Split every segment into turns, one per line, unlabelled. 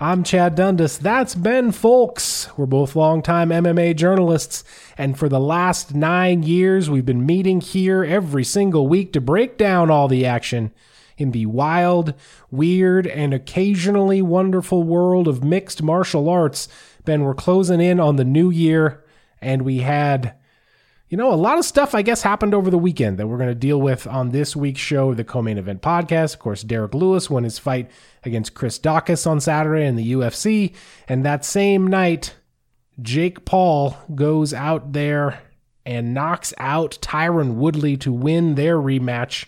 I'm Chad Dundas. That's Ben Fowlkes. We're both longtime MMA journalists, and for the last nine years, we've been meeting here every single week to break down all the action in the wild, weird, and occasionally wonderful world of mixed martial arts. Ben, we're closing in on the new year, and we had you know, a lot of stuff, I guess, happened over the weekend that we're going to deal with on this week's show, the co main event podcast. Of course, Derrick Lewis won his fight against Chris Daukaus on Saturday in the UFC. And that same night, Jake Paul goes out there and knocks out Tyron Woodley to win their rematch.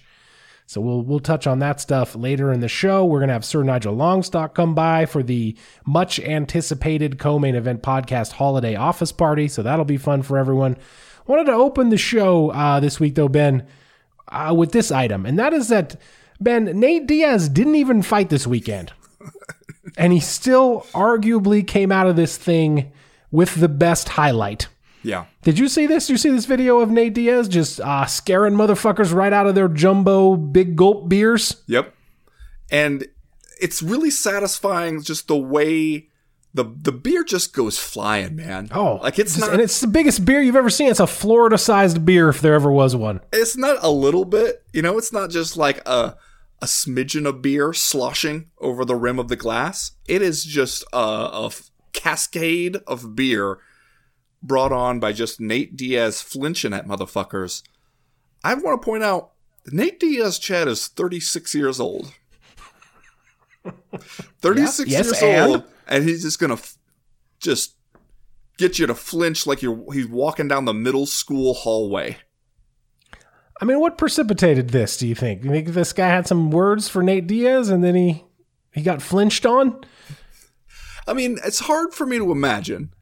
So we'll we'll touch on that stuff later in the show. We're gonna have Sir Nigel Longstock come by for the much anticipated co-main event podcast holiday office party. So that'll be fun for everyone. Wanted to open the show uh, this week though, Ben, uh, with this item, and that is that Ben Nate Diaz didn't even fight this weekend, and he still arguably came out of this thing with the best highlight.
Yeah.
Did you see this? You see this video of Nate Diaz just uh, scaring motherfuckers right out of their jumbo big gulp beers?
Yep. And it's really satisfying just the way the the beer just goes flying, man.
Oh,
like it's not
and it's the biggest beer you've ever seen. It's a Florida-sized beer if there ever was one.
it's not a little bit, you know, it's not just like a a smidgen of beer sloshing over the rim of the glass. It is just a, cascade of beer brought on by just Nate Diaz flinching at motherfuckers. I want to point out Nate Diaz Chad is 36 years old. 36
Yes,
years
and?
old and he's just going to f- just get you to flinch like you're he's walking down the middle school hallway.
I mean, what precipitated this? Do you think? You think this guy had some words for Nate Diaz, and then he he got flinched on?
I mean, it's hard for me to imagine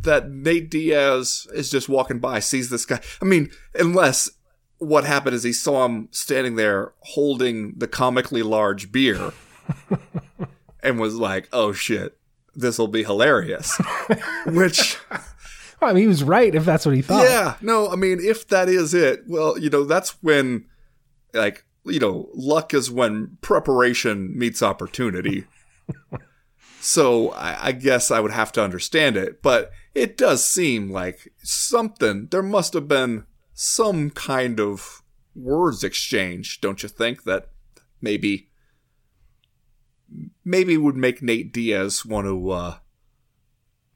that Nate Diaz is just walking by, sees this guy. I mean, unless what happened is he saw him standing there holding the comically large beer and was like, oh shit, this will be hilarious. Which,
Well, I mean, he was right if that's what he thought.
yeah, no, I mean, if that is it, well, you know, that's when, like, you know, luck is when preparation meets opportunity. so I, I guess I would have to understand it, but it does seem like something, there must have been some kind of words exchange, don't you think, that maybe, maybe would make Nate Diaz want to, uh,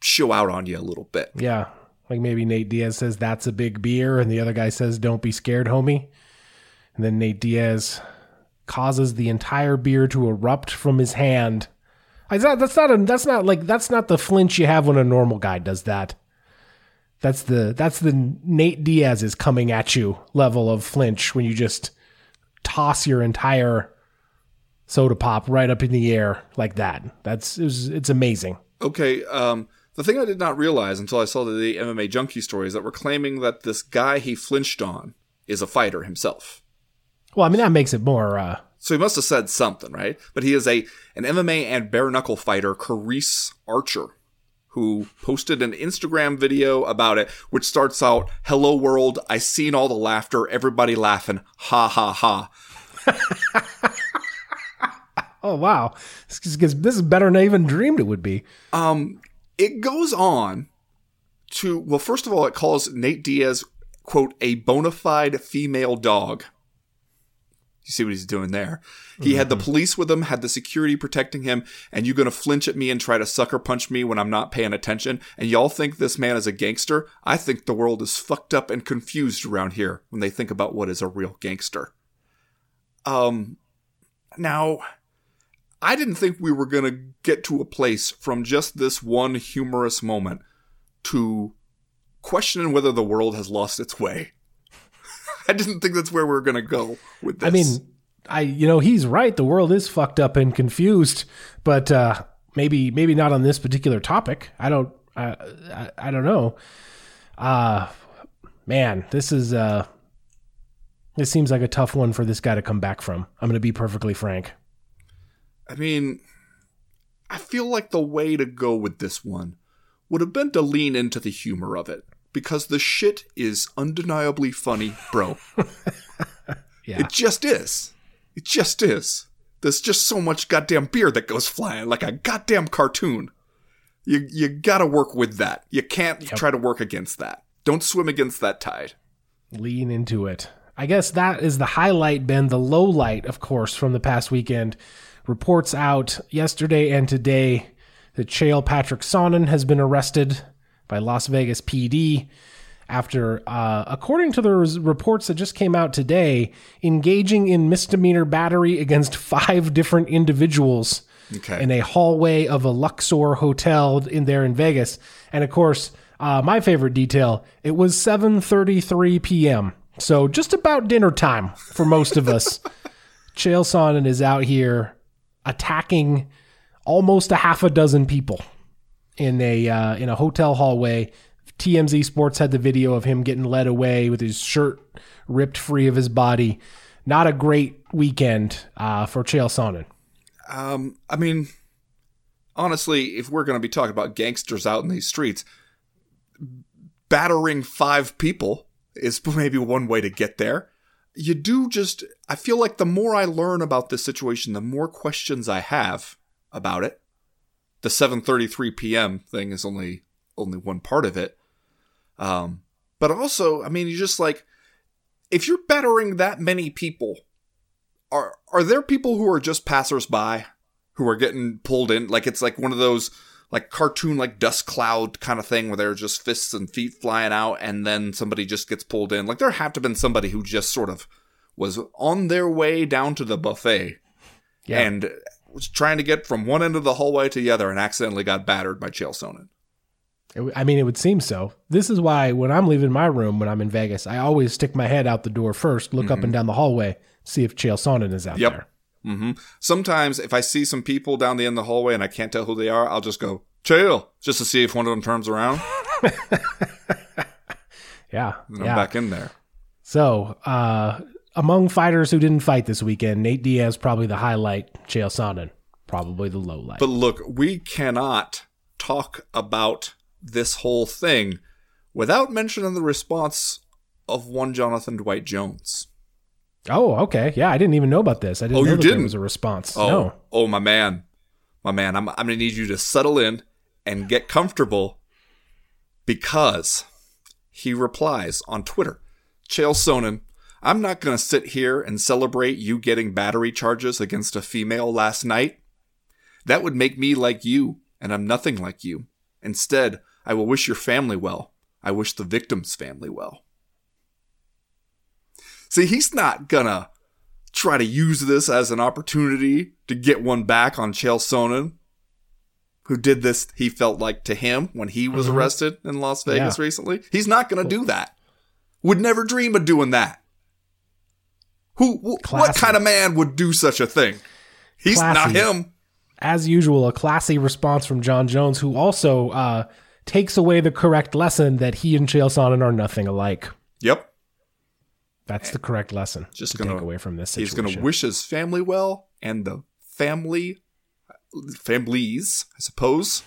show out on you a little bit.
Yeah. Like maybe Nate Diaz says that's a big beer, and the other guy says don't be scared, homie. And then Nate Diaz causes the entire beer to erupt from his hand. Not, that's not a, that's not like that's not the flinch you have when a normal guy does that. That's the that's the Nate Diaz is coming at you level of flinch when you just toss your entire soda pop right up in the air like that. That's it was, it's amazing.
Okay, um, the thing I did not realize until I saw the, MMA junkie stories that were claiming that this guy he flinched on is a fighter himself.
Well, I mean that makes it more uh
So he must have said something, right? But he is a an MMA and bare knuckle fighter, Carice Archer, who posted an Instagram video about it, which starts out, Hello world, I seen all the laughter, everybody laughing, ha ha ha.
Oh wow, this is, this is better than I even dreamed it would be.
Um, it goes on to, well, first of all, it calls Nate Diaz, quote, a bona fide female dog. You see what he's doing there. He had the police with him, had the security protecting him, and you're gonna flinch at me and try to sucker punch me when I'm not paying attention, and y'all think this man is a gangster? I think the world is fucked up and confused around here when they think about what is a real gangster. Um, now, I didn't think we were gonna get to a place from just this one humorous moment to questioning whether the world has lost its way. I didn't think that's where we were going to go with this.
I mean, I you know he's right. The world is fucked up and confused, but uh, maybe maybe not on this particular topic. I don't I I, I don't know. Uh man, this is uh this seems like a tough one for this guy to come back from. I'm going to be perfectly frank.
I mean, I feel like the way to go with this one would have been to lean into the humor of it because the shit is undeniably funny, bro.
Yeah.
It just is. It just is. There's just so much goddamn beer that goes flying like a goddamn cartoon. You you gotta work with that. You can't try to work against that. Don't swim against that tide.
lean into it. I guess that is the highlight, Ben. The low light, of course, from the past weekend. Reports out yesterday and today that Chael Patrick Sonnen has been arrested by Las Vegas PD after, uh, according to the reports that just came out today, engaging in misdemeanor battery against five different individuals
Okay.
in a hallway of a Luxor hotel in there in Vegas. And of course, uh, my favorite detail, it was 7:33 p.m. So just about dinner time for most of us. Chael Sonnen is out here attacking almost a half a dozen people in a uh, in a hotel hallway. TMZ Sports had the video of him getting led away with his shirt ripped free of his body. Not a great weekend uh, for Chael Sonnen.
Um, I mean, honestly, if we're going to be talking about gangsters out in these streets, battering five people is maybe one way to get there. You do just, I feel like the more I learn about this situation, the more questions I have about it. The 7:33 p.m. thing is only only one part of it. Um, but also, I mean, you just like if you're battering that many people, are are there people who are just passersby who are getting pulled in? Like it's like one of those like cartoon like dust cloud kind of thing where there are just fists and feet flying out and then somebody just gets pulled in. Like there have to have been somebody who just sort of was on their way down to the buffet
Yeah.
and was trying to get from one end of the hallway to the other and accidentally got battered by Chael Sonnen.
I mean, it would seem so. This is why when I'm leaving my room when I'm in Vegas, I always stick my head out the door first, look up and mm-hmm. down the hallway, see if Chael Sonnen is out
Yep.
there.
Hmm Sometimes if I see some people down the end of the hallway and I can't tell who they are, I'll just go, chill, just to see if one of them turns around
Yeah.
and I'm
yeah.
back in there.
So, uh, among fighters who didn't fight this weekend, Nate Diaz probably the highlight, Chael Sonnen probably the low light.
But look, we cannot talk about this whole thing without mentioning the response of one Jonathan Dwight Jones.
Oh, okay. Yeah, I didn't even know about this. I didn't
Oh,
know
you
that
didn't?
was a response.
Oh,
No.
oh, my man, my man, I'm I'm gonna need you to settle in and get comfortable because he replies on Twitter, Chael Sonnen. I'm not gonna sit here and celebrate you getting battery charges against a female last night. That would make me like you, and I'm nothing like you. Instead, I will wish your family well. I wish the victim's family well. See, he's not gonna try to use this as an opportunity to get one back on Chael Sonnen, who did this, he felt like, to him when he was arrested in Las Vegas
Yeah.
recently. He's not to do that. Would never dream of doing that. Who, wh- what kind of man would do such a thing? He's not him.
As usual, a classy response from Jon Jones, who also uh, takes away the correct lesson that he and Chael Sonnen are nothing alike.
Yep.
That's the correct lesson
Just
to
gonna-
take away from this situation.
He's going to wish his family well and the family, families, I suppose,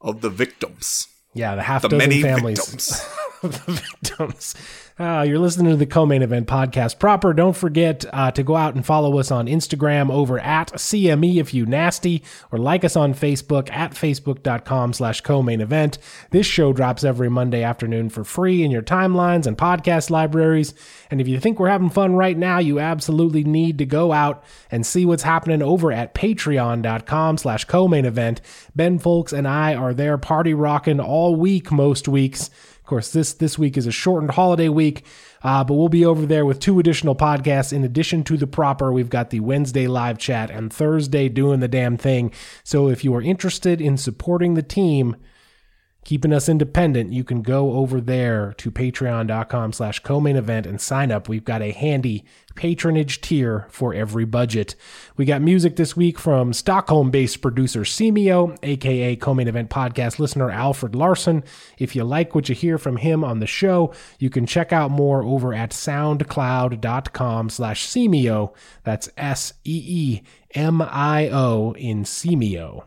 of the victims.
Yeah, the half
The
dozen
many
families.
victims.
the victims. Uh, you're listening to the co-main event podcast proper. Don't forget uh, to go out and follow us on Instagram over at CME if you nasty, or like us on Facebook at facebook.com slash co-main event. This show drops every Monday afternoon for free in your timelines and podcast libraries. And if you think we're having fun right now, you absolutely need to go out and see what's happening over at patreon.com slash co-main event. Ben Fowlkes and I are there party rocking all week most weeks. Course, this this week is a shortened holiday week, uh, but we'll be over there with two additional podcasts in addition to the proper. We've got the Wednesday live chat and Thursday doing the damn thing. So if you are interested in supporting the team, keeping us independent, you can go over there to patreon.com slash co-main event and sign up. We've got a handy patronage tier for every budget. We got music this week from Stockholm-based producer Seemio, aka co-main event podcast listener Alfred Larson. If you like what you hear from him on the show, you can check out more over at soundcloud.com slash Seemio. That's S-E-E-M-I-O in Seemio.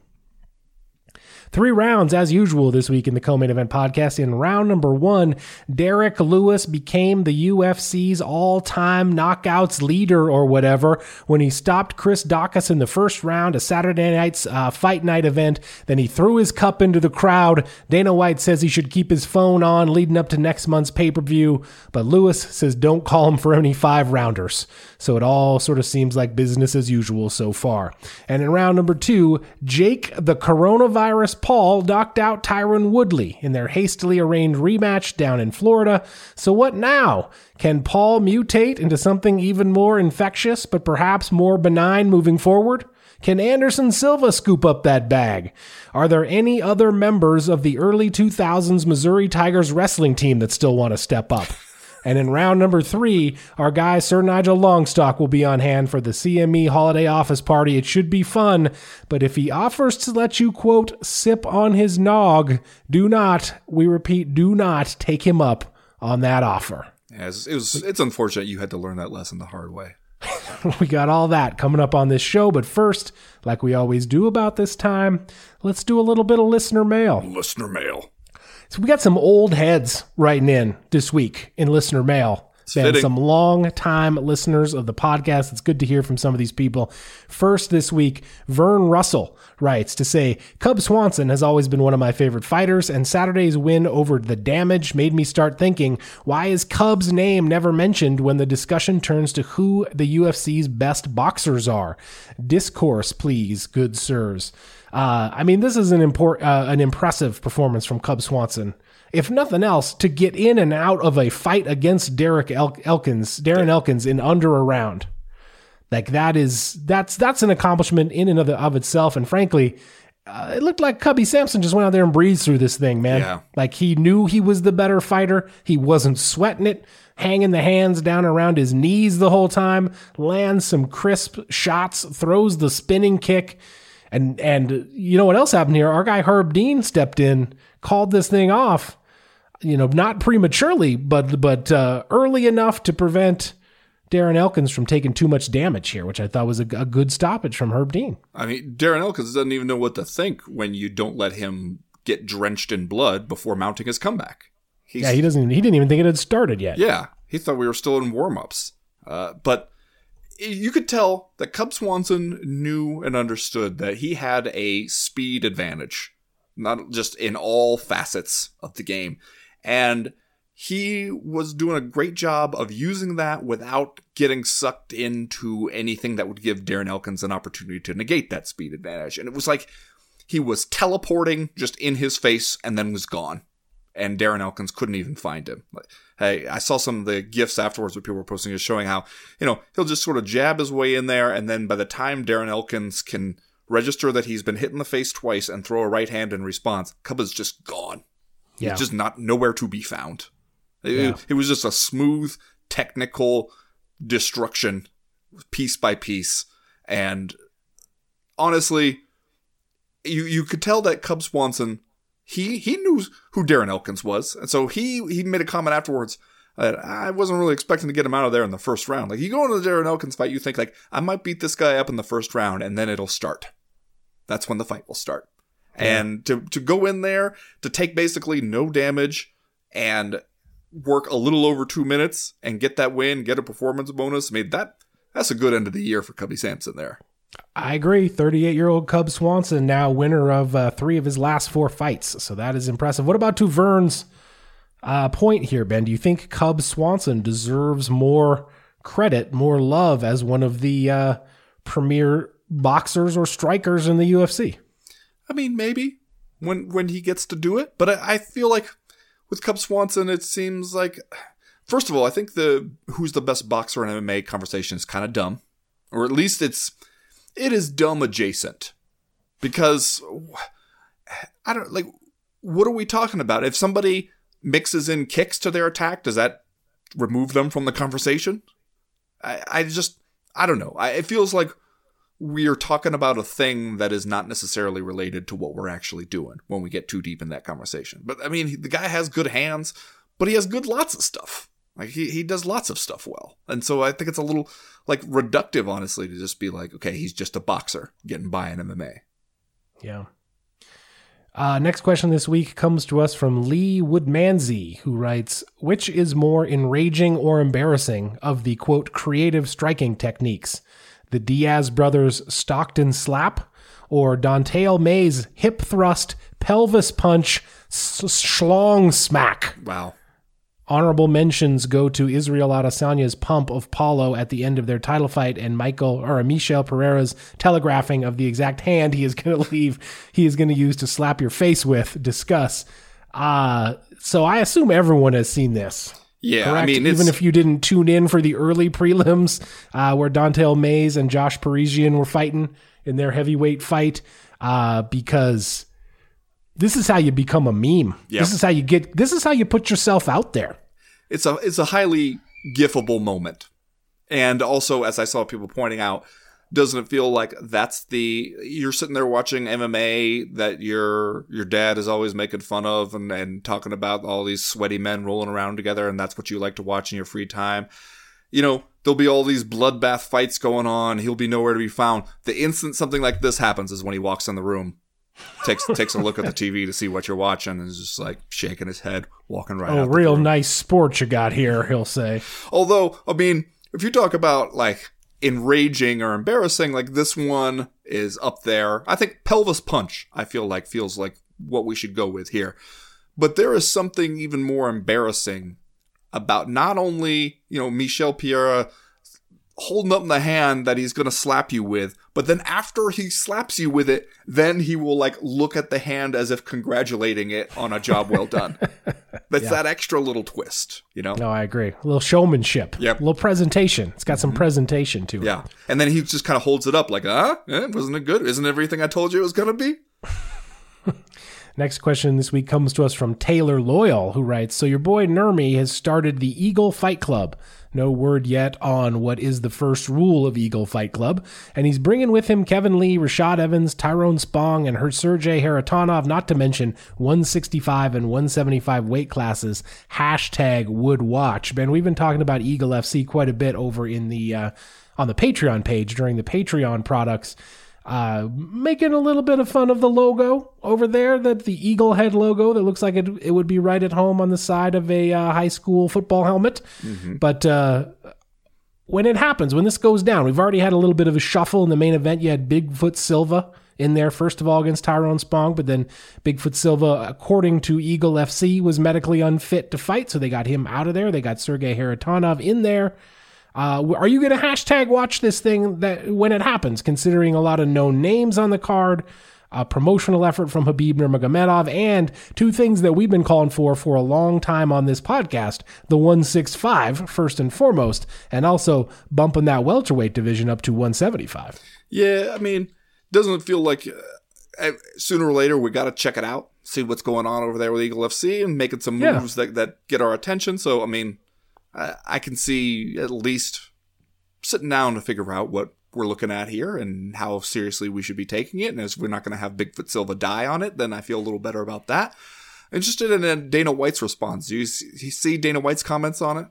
Three rounds as usual this week in the co-main event podcast. In round number one, Derrick Lewis became the UFC's all-time knockouts leader or whatever when he stopped Chris Daukaus in the first round, a Saturday night's uh, fight night event. Then he threw his cup into the crowd. Dana White says he should keep his phone on leading up to next month's pay-per-view, but Lewis says don't call him for any five rounders. So it all sort of seems like business as usual so far. And in round number two, Jake the coronavirus Paul knocked out Tyron Woodley in their hastily arranged rematch down in Florida. So what now? Can Paul mutate into something even more infectious, but perhaps more benign moving forward? Can Anderson Silva scoop up that bag? Are there any other members of the early 2000s Missouri Tigers wrestling team that still want to step up? And in round number three, our guy Sir Nigel Longstock will be on hand for the CME holiday office party. It should be fun, but if he offers to let you, quote, sip on his nog, do not, we repeat, do not take him up on that offer.
As it was, it's unfortunate you had to learn that lesson the hard way.
we got all that coming up on this show, but first, like we always do about this time, let's do a little bit of listener mail.
Listener mail.
So we got some old heads writing in this week in listener mail. Been some long time listeners of the podcast. It's good to hear from some of these people. First this week, Vern Russell writes to say, Cub Swanson has always been one of my favorite fighters, and Saturday's win over the damage made me start thinking, why is Cub's name never mentioned when the discussion turns to who the UFC's best boxers are? Discourse, please, good sirs. Uh, I mean, this is an import, uh, an impressive performance from Cub Swanson. If nothing else, to get in and out of a fight against Derek El- Elkins, Darren Elkins in under a round, like that is that's that's an accomplishment in and of, the, of itself. And frankly, uh, it looked like Cubby Swanson just went out there and breezed through this thing, man.
Yeah.
Like he knew he was the better fighter. He wasn't sweating it, hanging the hands down around his knees the whole time, lands some crisp shots, throws the spinning kick. And and you know what else happened here? Our guy Herb Dean stepped in, called this thing off. You know, not prematurely, but but uh, early enough to prevent Darren Elkins from taking too much damage here, which I thought was a, a good stoppage from Herb Dean.
I mean, Darren Elkins doesn't even know what to think when you don't let him get drenched in blood before mounting his comeback. He's,
Yeah, he doesn't. He didn't even think it had started yet.
Yeah, he thought we were still in warm ups. Uh, but you could tell that Cub Swanson knew and understood that he had a speed advantage, not just in all facets of the game. And he was doing a great job of using that without getting sucked into anything that would give Darren Elkins an opportunity to negate that speed advantage. And it was like he was teleporting just in his face and then was gone and Darren Elkins couldn't even find him. Hey, I saw some of the gifs afterwards where people were posting just showing how, you know, he'll just sort of jab his way in there, and then by the time Darren Elkins can register that he's been hit in the face twice and throw a right hand in response, Cubba's just gone.
Yeah.
He's just not nowhere to be found. It,
Yeah.
it was just a smooth, technical destruction, piece by piece, and honestly, you you could tell that Cub Swanson he he knew who Darren Elkins was, and so he he made a comment afterwards that I wasn't really expecting to get him out of there in the first round. Like you go into the Darren Elkins fight, you think like I might beat this guy up in the first round, and then it'll start. That's when the fight will start. And to, to go in there, to take basically no damage and work a little over two minutes and get that win, get a performance bonus. I mean, that that's a good end of the year for Cubby Swanson there.
I agree. 38 year old Cub Swanson, now winner of uh, three of his last four fights. So that is impressive. What about Vern's uh, point here, Ben? Do you think Cub Swanson deserves more credit, more love as one of the uh, premier boxers or strikers in the UFC?
I mean, maybe when when he gets to do it, but I, I feel like with Cub Swanson, it seems like first of all, I think the who's the best boxer in MMA conversation is kind of dumb, or at least it's it is dumb adjacent because I don't like what are we talking about? If somebody mixes in kicks to their attack, does that remove them from the conversation? I, I just I don't know. I, it feels like we're talking about a thing that is not necessarily related to what we're actually doing when we get too deep in that conversation. But I mean, the guy has good hands, but he has good lots of stuff. Like he, he does lots of stuff well. And so I think it's a little like reductive, honestly, to just be like, okay, he's just a boxer getting by in MMA.
Yeah. Uh, next question this week comes to us from Lee Woodmansey, who writes, Which is more enraging or embarrassing of the quote creative striking techniques? the Diaz brothers Stockton slap, or Don'Tale Mayes' hip thrust, pelvis punch, schlong smack.
Wow.
Honorable mentions go to Israel Adesanya's pump of Paulo at the end of their title fight and Michael or Michel Pereira's telegraphing of the exact hand he is going to leave, he is going to use to slap your face with. Discuss. Uh, so I assume everyone has seen this.
Yeah,
correct?
I mean,
even if you didn't tune in for the early prelims, uh, where Don'Tale Mayes and Josh Parisian were fighting in their heavyweight fight, uh, because this is how you become a meme.
Yep.
This is how you get. This is how you put yourself out there.
it's a it's a highly gifable moment, and also as I saw people pointing out, doesn't it feel like that's the you're sitting there watching MMA that your your dad is always making fun of and, and talking about all these sweaty men rolling around together and that's what you like to watch in your free time. You know, there'll be all these bloodbath fights going on, he'll be nowhere to be found. The instant something like this happens is when he walks in the room. Takes takes a look at the TV to see what you're watching and is just like shaking his head, walking right
Oh, real nice sport you got here, he'll say.
Although, I mean, if you talk about like enraging or embarrassing, like this one is up there. I think pelvis punch, I feel like feels like what we should go with here. But there is something even more embarrassing about not only, you know, Michel Pereira holding up the hand that he's going to slap you with, but then after he slaps you with it, then he will like look at the hand as if congratulating it on a job well done. That's that extra little twist, you know?
No, I agree. A little showmanship.
Yep.
A little presentation. It's got some presentation to it.
Yeah. And then he just kind of holds it up like, huh? Eh, wasn't it good? Isn't everything I told you it was going to be?
Next question this week comes to us from Taylor Loyal, who writes So, your boy Nermi has started the Eagle Fight Club. No word yet on what is the first rule of Eagle Fight Club. And he's bringing with him Kevin Lee, Rashad Evans, Tyrone Spong, and her Sergey Kharitonov, not to mention 165 and 175 weight classes. Hashtag would watch. Ben, we've been talking about Eagle FC quite a bit over in the, uh, on the Patreon page during the Patreon products uh, making a little bit of fun of the logo over there, that the eagle head logo that looks like it, it would be right at home on the side of a uh, high school football helmet. But uh, when it happens, when this goes down, we've already had a little bit of a shuffle in the main event. You had Bigfoot Silva in there first of all against Tyrone Spong, but then Bigfoot Silva, according to Eagle FC, was medically unfit to fight, so they got him out of there. They got Sergey Kharitonov in there. Uh, are you going to hashtag watch this thing that when it happens, considering a lot of known names on the card, a promotional effort from Khabib Nurmagomedov, and two things that we've been calling for for a long time on this podcast: the 165 first and foremost, and also bumping that welterweight division up to 175.
Yeah, I mean, doesn't it feel like uh, sooner or later we got to check it out, see what's going on over there with Eagle FC, and making some
Yeah.
moves that that get our attention. So, I mean, I, I can see at least sitting down to figure out what we're looking at here and how seriously we should be taking it. And as we're not going to have Bigfoot Silva die on it, then I feel a little better about that. Interested in uh, Dana White's response. Do you see, you see Dana White's comments on it?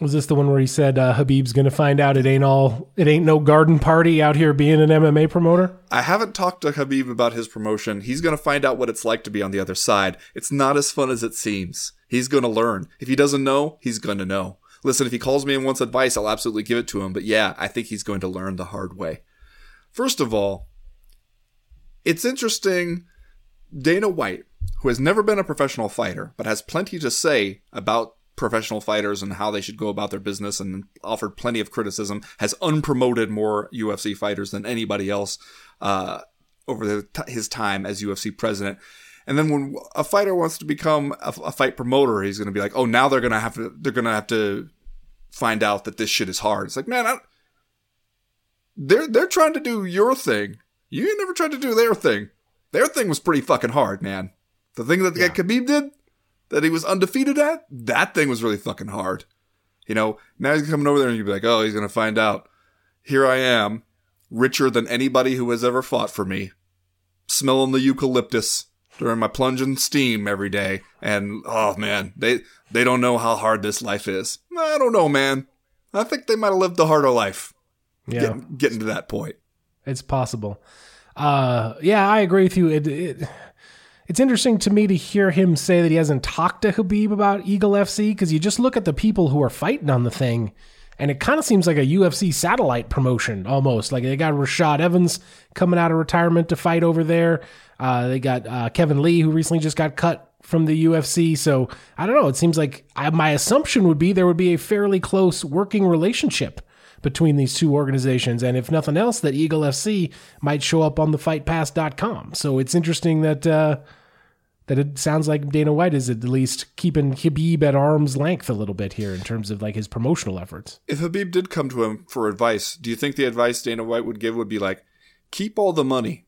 Was this the one where he said uh, Khabib's going to find out it ain't all it ain't no garden party out here being an MMA promoter?
I haven't talked to Khabib about his promotion. He's going to find out what it's like to be on the other side. It's not as fun as it seems. He's going to learn. If he doesn't know, he's going to know. Listen, if he calls me and wants advice, I'll absolutely give it to him. But yeah, I think he's going to learn the hard way. First of all, it's interesting. Dana White, who has never been a professional fighter, but has plenty to say about professional fighters and how they should go about their business and offered plenty of criticism, has unpromoted more UFC fighters than anybody else uh, over the, his time as UFC president. And then when a fighter wants to become a, a fight promoter, he's going to be like, "Oh, now they're going to have to they're going to have to find out that this shit is hard." It's like, man, I, they're they're trying to do your thing. You never tried to do their thing. Their thing was pretty fucking hard, man. The thing that the yeah. guy Khabib did, that he was undefeated at, that thing was really fucking hard. You know, now he's coming over there and you'd be like, oh, he's gonna find out. Here I am, richer than anybody who has ever fought for me, smelling the eucalyptus during my plunging steam every day. And oh man, they they don't know how hard this life is. I don't know, man. I think they might have lived a harder life. Yeah, getting, getting to that point.
It's possible. Uh, yeah, I agree with you. It, it, it's interesting to me to hear him say that he hasn't talked to Khabib about Eagle FC because you just look at the people who are fighting on the thing, and it kind of seems like a UFC satellite promotion almost. Like they got Rashad Evans coming out of retirement to fight over there. Uh, they got uh, Kevin Lee, who recently just got cut from the UFC. So I don't know. It seems like I, my assumption would be there would be a fairly close working relationship between these two organizations. And if nothing else, that Eagle FC might show up on the fightpass.com. So it's interesting that, uh, that it sounds like Dana White is at least keeping Khabib at arm's length a little bit here in terms of like his promotional efforts.
If Khabib did come to him for advice, do you think the advice Dana White would give would be like, keep all the money?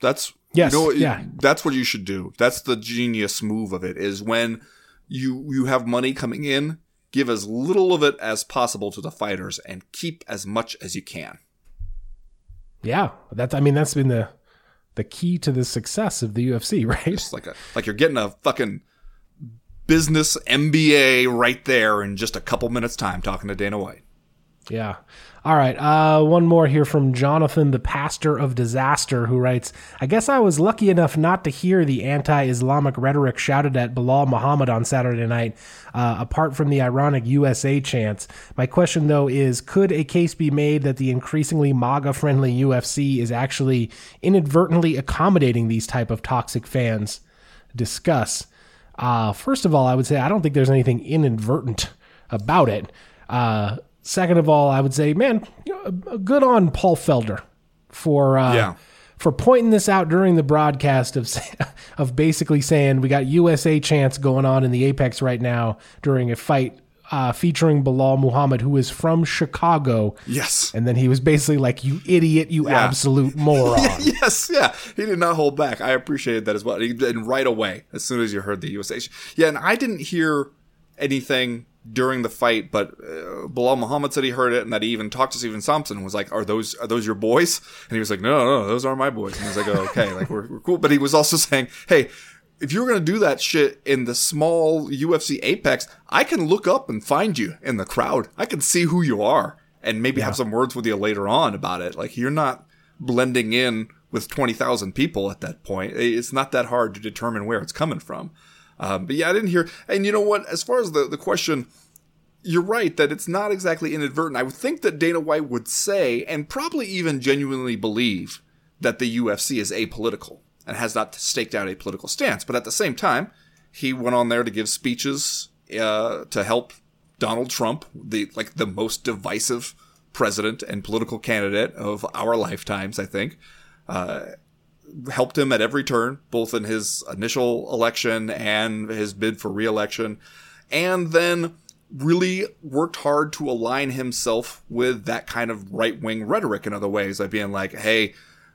That's
yes,
you know,
yeah.
That's what you should do. That's the genius move of it. Is when you you have money coming in, give as little of it as possible to the fighters and keep as much as you can.
Yeah, that's I mean that's been the the key to the success of the UFC, right?
It's like a like you're getting a fucking business MBA right there in just a couple minutes time talking to Dana White.
Yeah. All right. Uh, one more here from Jonathan, the pastor of disaster, who writes I guess I was lucky enough not to hear the anti Islamic rhetoric shouted at Belal Muhammad on Saturday night, uh, apart from the ironic USA chants. My question, though, is could a case be made that the increasingly MAGA friendly UFC is actually inadvertently accommodating these type of toxic fans? Discuss. Uh, first of all, I would say I don't think there's anything inadvertent about it. Uh, Second of all, I would say, man, good on Paul Felder for uh, yeah. for pointing this out during the broadcast of of basically saying we got USA chants going on in the Apex right now during a fight uh, featuring Belal Muhammad, who is from Chicago.
Yes.
And then he was basically like, "You idiot! You yeah. absolute moron!"
yes, yeah. He did not hold back. I appreciated that as well. And right away, as soon as you heard the USA, yeah, and I didn't hear anything during the fight, but uh, Belal Muhammad said he heard it and that he even talked to Stephen Thompson was like, "Are those are those your boys?" And he was like, "No, no, those are my boys." And he was like, oh, "Okay, like we're, we're cool." But he was also saying, "Hey." If you're gonna do that shit in the small UFC Apex, I can look up and find you in the crowd. I can see who you are and maybe yeah. have some words with you later on about it. Like you're not blending in with 20,000 people at that point. It's not that hard to determine where it's coming from. Um, but yeah, I didn't hear. And you know what? As far as the, the question, you're right that it's not exactly inadvertent. I would think that Dana White would say, and probably even genuinely believe, that the UFC is apolitical and has not staked out a political stance. But at the same time, he went on there to give speeches uh, to help Donald Trump, the like the most divisive president and political candidate of our lifetimes, I think. Uh, helped him at every turn, both in his initial election and his bid for reelection, and then really worked hard to align himself with that kind of right wing rhetoric in other ways, like being like, hey,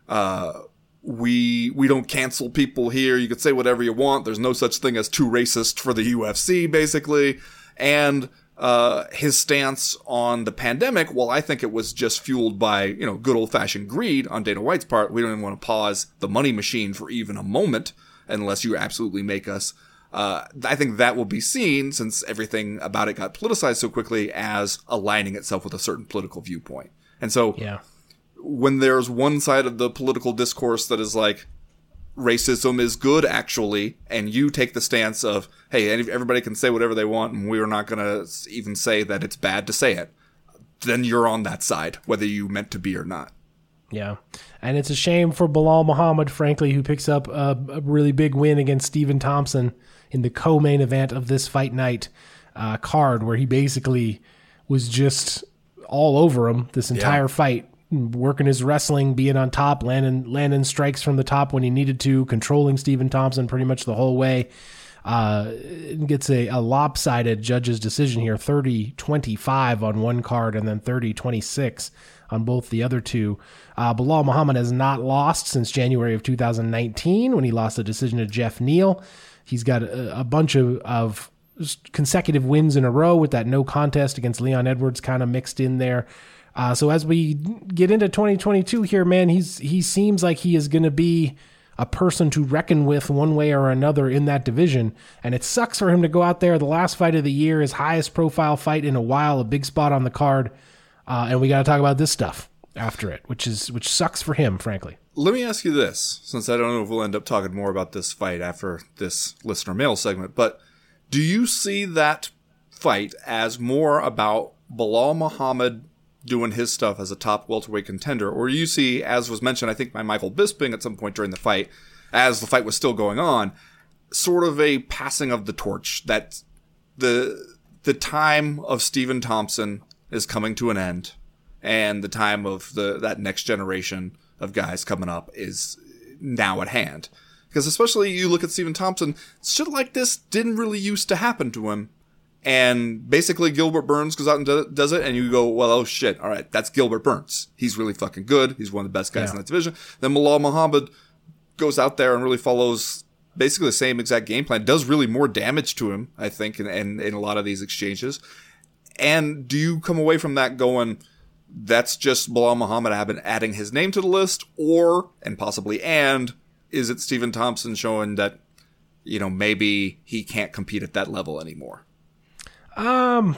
uh, we we don't cancel people here. You could say whatever you want. There's no such thing as too racist for the UFC, basically. And uh, his stance on the pandemic, well, I think it was just fueled by, you know, good old fashioned greed on Dana White's part. We don't even want to pause the money machine for even a moment unless you absolutely make us uh, I think that will be seen since everything about it got politicized so quickly as aligning itself with a certain political viewpoint. And so
Yeah.
when there's one side of the political discourse that is like racism is good actually and you take the stance of hey everybody can say whatever they want and we're not going to even say that it's bad to say it. Then you're on that side whether you meant to be or not.
Yeah. And it's a shame for Belal Muhammad, frankly, who picks up a, a really big win against Stephen Thompson in the co main event of this fight night uh, card, where he basically was just all over him this entire fight, working his wrestling, being on top, landing, landing strikes from the top when he needed to, controlling Stephen Thompson pretty much the whole way. Uh, gets a, a lopsided judge's decision here 30 25 on one card and then 30 26 on both the other two. Uh, Belal Muhammad has not lost since January of 2019 when he lost a decision to Geoff Neal. He's got a, a bunch of, of consecutive wins in a row with that no contest against Leon Edwards kind of mixed in there. Uh, so as we get into 2022 here, man, he's he seems like he is going to be a person to reckon with one way or another in that division. And it sucks for him to go out there. The last fight of the year, his highest profile fight in a while, a big spot on the card. Uh, and we got to talk about this stuff after it, which is which sucks for him, frankly.
let me ask you this since i don't know if we'll end up talking more about this fight after this listener mail segment but do you see that fight as more about Belal Muhammad doing his stuff as a top welterweight contender, or you see, as was mentioned, I think by Michael Bisping at some point during the fight, as the fight was still going on, sort of a passing of the torch that the the time of Stephen Thompson is coming to an end, and the time of the that next generation of guys coming up is now at hand. Because especially you look at Stephen Thompson, shit like this didn't really used to happen to him. And basically Gilbert Burns goes out and does it, and you go, well, oh shit, all right, that's Gilbert Burns. He's really fucking good. He's one of the best guys
Yeah.
in that division. Then Belal Muhammad goes out there and really follows basically the same exact game plan. Does really more damage to him, I think, in, in, in a lot of these exchanges. And do you come away from that going, that's just Belal Muhammad having adding his name to the list, or and possibly and is it Stephen Thompson showing that you know maybe he can't compete at that level anymore?
Um,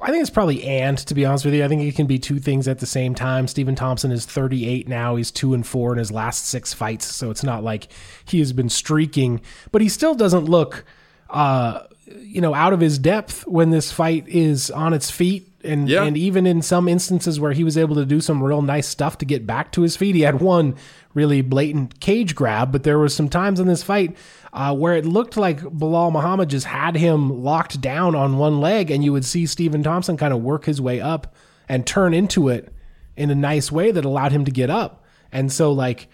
I think it's probably and to be honest with you, I think it can be two things at the same time. Stephen Thompson is 38 now. He's two and four in his last six fights, so it's not like he has been streaking, but he still doesn't look, uh, you know, out of his depth when this fight is on its feet. And,
Yeah.
and even in some instances where he was able to do some real nice stuff to get back to his feet, he had one really blatant cage grab, but there was some times in this fight uh, where it looked like Belal Muhammad just had him locked down on one leg, and you would see Stephen Thompson kind of work his way up and turn into it in a nice way that allowed him to get up. And so, like,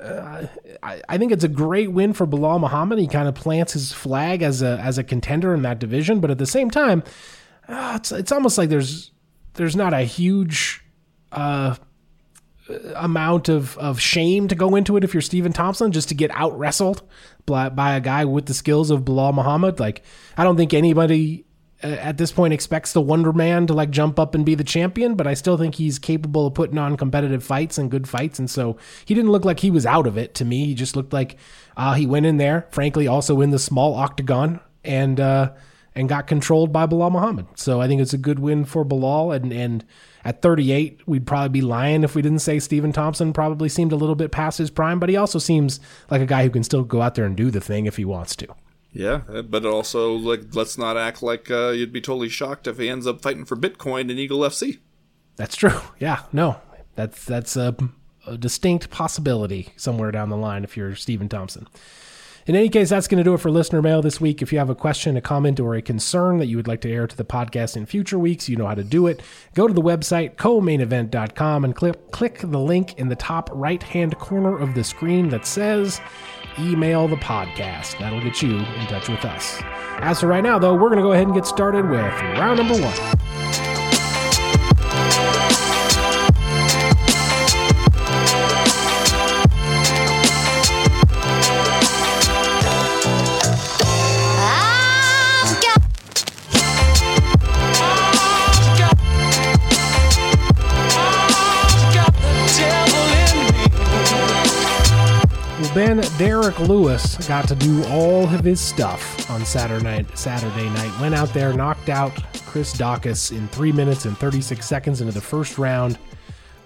uh, I, I think it's a great win for Belal Muhammad. He kind of plants his flag as a as a contender in that division, but at the same time, uh, it's it's almost like there's there's not a huge uh, amount of, of shame to go into it if you're Stephen Thompson just to get out wrestled by, by a guy with the skills of Belal Muhammad. Like, I don't think anybody uh, at this point expects the Wonder Man to like jump up and be the champion, but I still think he's capable of putting on competitive fights and good fights. And so he didn't look like he was out of it to me. He just looked like uh, he went in there, frankly, also in the small octagon and, uh, and got controlled by Belal Muhammad. So I think it's a good win for Bilal. And, and at 38, we'd probably be lying if we didn't say Stephen Thompson probably seemed a little bit past his prime, but he also seems like a guy who can still go out there and do the thing if he wants to.
Yeah, uh, but also like let's not act like uh, you'd be totally shocked if he ends up fighting for Bitcoin in Eagle FC.
That's true. Yeah, no, that's that's a, a distinct possibility somewhere down the line if you're Stephen Thompson. In any case, that's going to do it for listener mail this week. If you have a question, a comment, or a concern that you would like to air to the podcast in future weeks, you know how to do it. Go to the website, co-mainevent.com, and click, click the link in the top right-hand corner of the screen that says email the podcast. That'll get you in touch with us. As for right now, though, we're going to go ahead and get started with round number one. Ben, Derrick Lewis got to do all of his stuff on Saturday night. Saturday night went out there, knocked out Chris Daukaus in three minutes and 36 seconds into the first round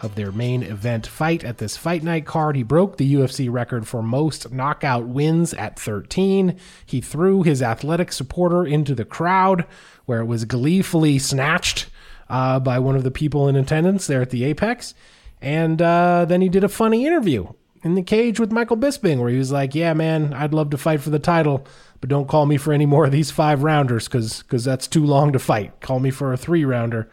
of their main event fight at this fight night card. He broke the UFC record for most knockout wins at 13. He threw his athletic supporter into the crowd, where it was gleefully snatched uh, by one of the people in attendance there at the Apex. And uh, then he did a funny interview in the cage with Michael Bisping, where he was like, "Yeah, man, I'd love to fight for the title, but don't call me for any more of these five rounders, because because that's too long to fight. Call me for a three rounder."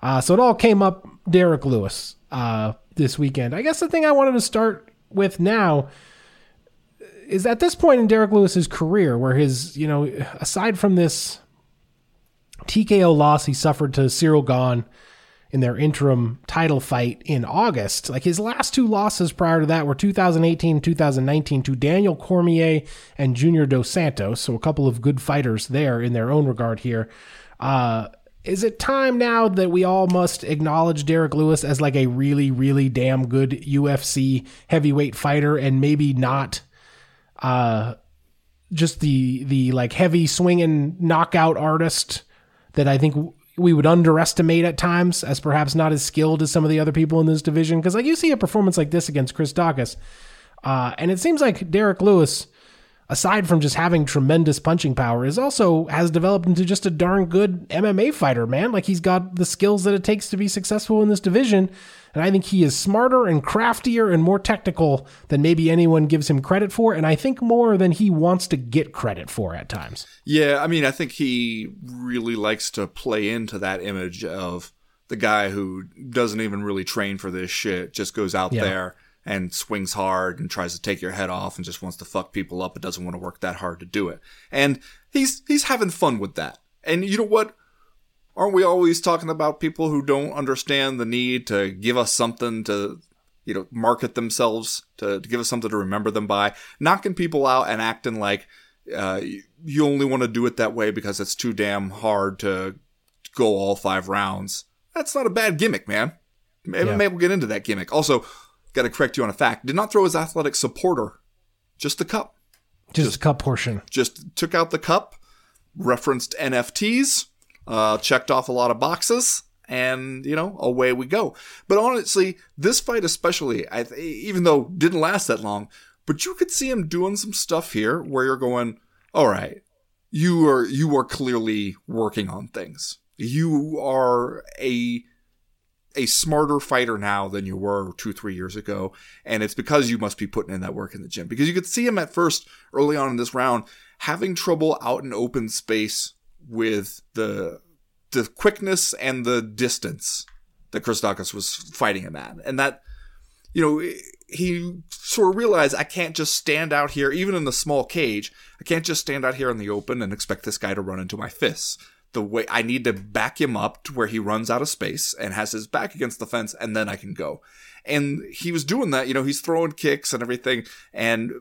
Uh, so it all came up Derrick Lewis uh, this weekend. I guess the thing I wanted to start with now is at this point in Derrick Lewis's career, where his you know aside from this TKO loss he suffered to Cyril Gane in their interim title fight in August. Like his last two losses prior to that were 2018 2019 to Daniel Cormier and Junior Dos Santos. So a couple of good fighters there in their own regard here. Uh, is it time now that we all must acknowledge Derrick Lewis as like a really, really damn good UFC heavyweight fighter and maybe not uh, just the the like heavy swinging knockout artist that I think we would underestimate at times as perhaps not as skilled as some of the other people in this division. Because like you see a performance like this against Chris Daukaus, uh, and it seems like Derrick Lewis, aside from just having tremendous punching power, is also has developed into just a darn good MMA fighter. Man, like he's got the skills that it takes to be successful in this division. And I think he is smarter and craftier and more technical than maybe anyone gives him credit for. And I think more than he wants to get credit for at times.
Yeah, I mean, I think he really likes to play into that image of the guy who doesn't even really train for this shit, just goes out
Yeah.
there and swings hard and tries to take your head off and just wants to fuck people up but doesn't want to work that hard to do it. And he's he's having fun with that. And you know what? Aren't we always talking about people who don't understand the need to give us something to, you know, market themselves, to, to give us something to remember them by? Knocking people out and acting like uh, you only want to do it that way because it's too damn hard to go all five rounds. That's not a bad gimmick, man. Maybe,
Yeah.
maybe we'll get into that gimmick. Also, got to correct you on a fact. Did not throw his athletic supporter, just the cup.
Just, a cup portion.
Just took out the cup, referenced NFTs, uh, checked off a lot of boxes, and you know away we go. But honestly, this fight especially, I even though didn't last that long, but you could see him doing some stuff here where you're going, all right, you are you are clearly working on things. You are a a smarter fighter now than you were two, three years ago. And it's because you must be putting in that work in the gym. Because you could see him at first, early on in this round, having trouble out in open space with the the quickness and the distance that Chris Daukaus was fighting him at. And that, you know, he sort of realized I can't just stand out here, even in the small cage, I can't just stand out here in the open and expect this guy to run into my fists the way I need to back him up to where he runs out of space and has his back against the fence and then I can go. And he was doing that, you know, he's throwing kicks and everything and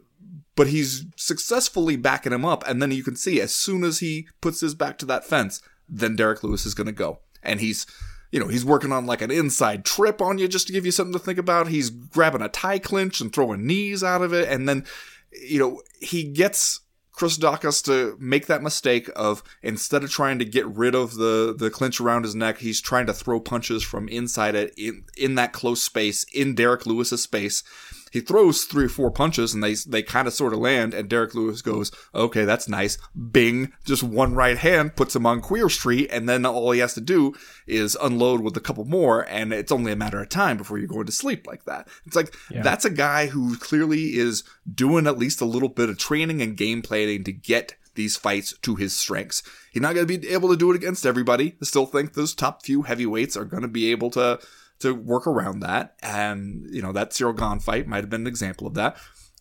but he's successfully backing him up and then you can see as soon as he puts his back to that fence, then Derrick Lewis is going to go. And he's you know, he's working on like an inside trip on you just to give you something to think about. He's grabbing a tie clinch and throwing knees out of it and then you know, he gets Chris Daukaus to make that mistake of instead of trying to get rid of the the clinch around his neck, he's trying to throw punches from inside it in in that close space in Derrick Lewis's space. He throws three or four punches and they they kind of sort of land and Derrick Lewis goes, "Okay, that's nice." Bing, just one right hand puts him on Queer Street and then all he has to do is unload with a couple more and it's only a matter of time before you're going to sleep like that. It's like that's a guy who clearly is doing at least a little bit of training and game planning to get these fights to his strengths. He's not going to be able to do it against everybody. I still think those top few heavyweights are going to be able to to work around that. And you know that Cyril Gane fight might have been an example of that.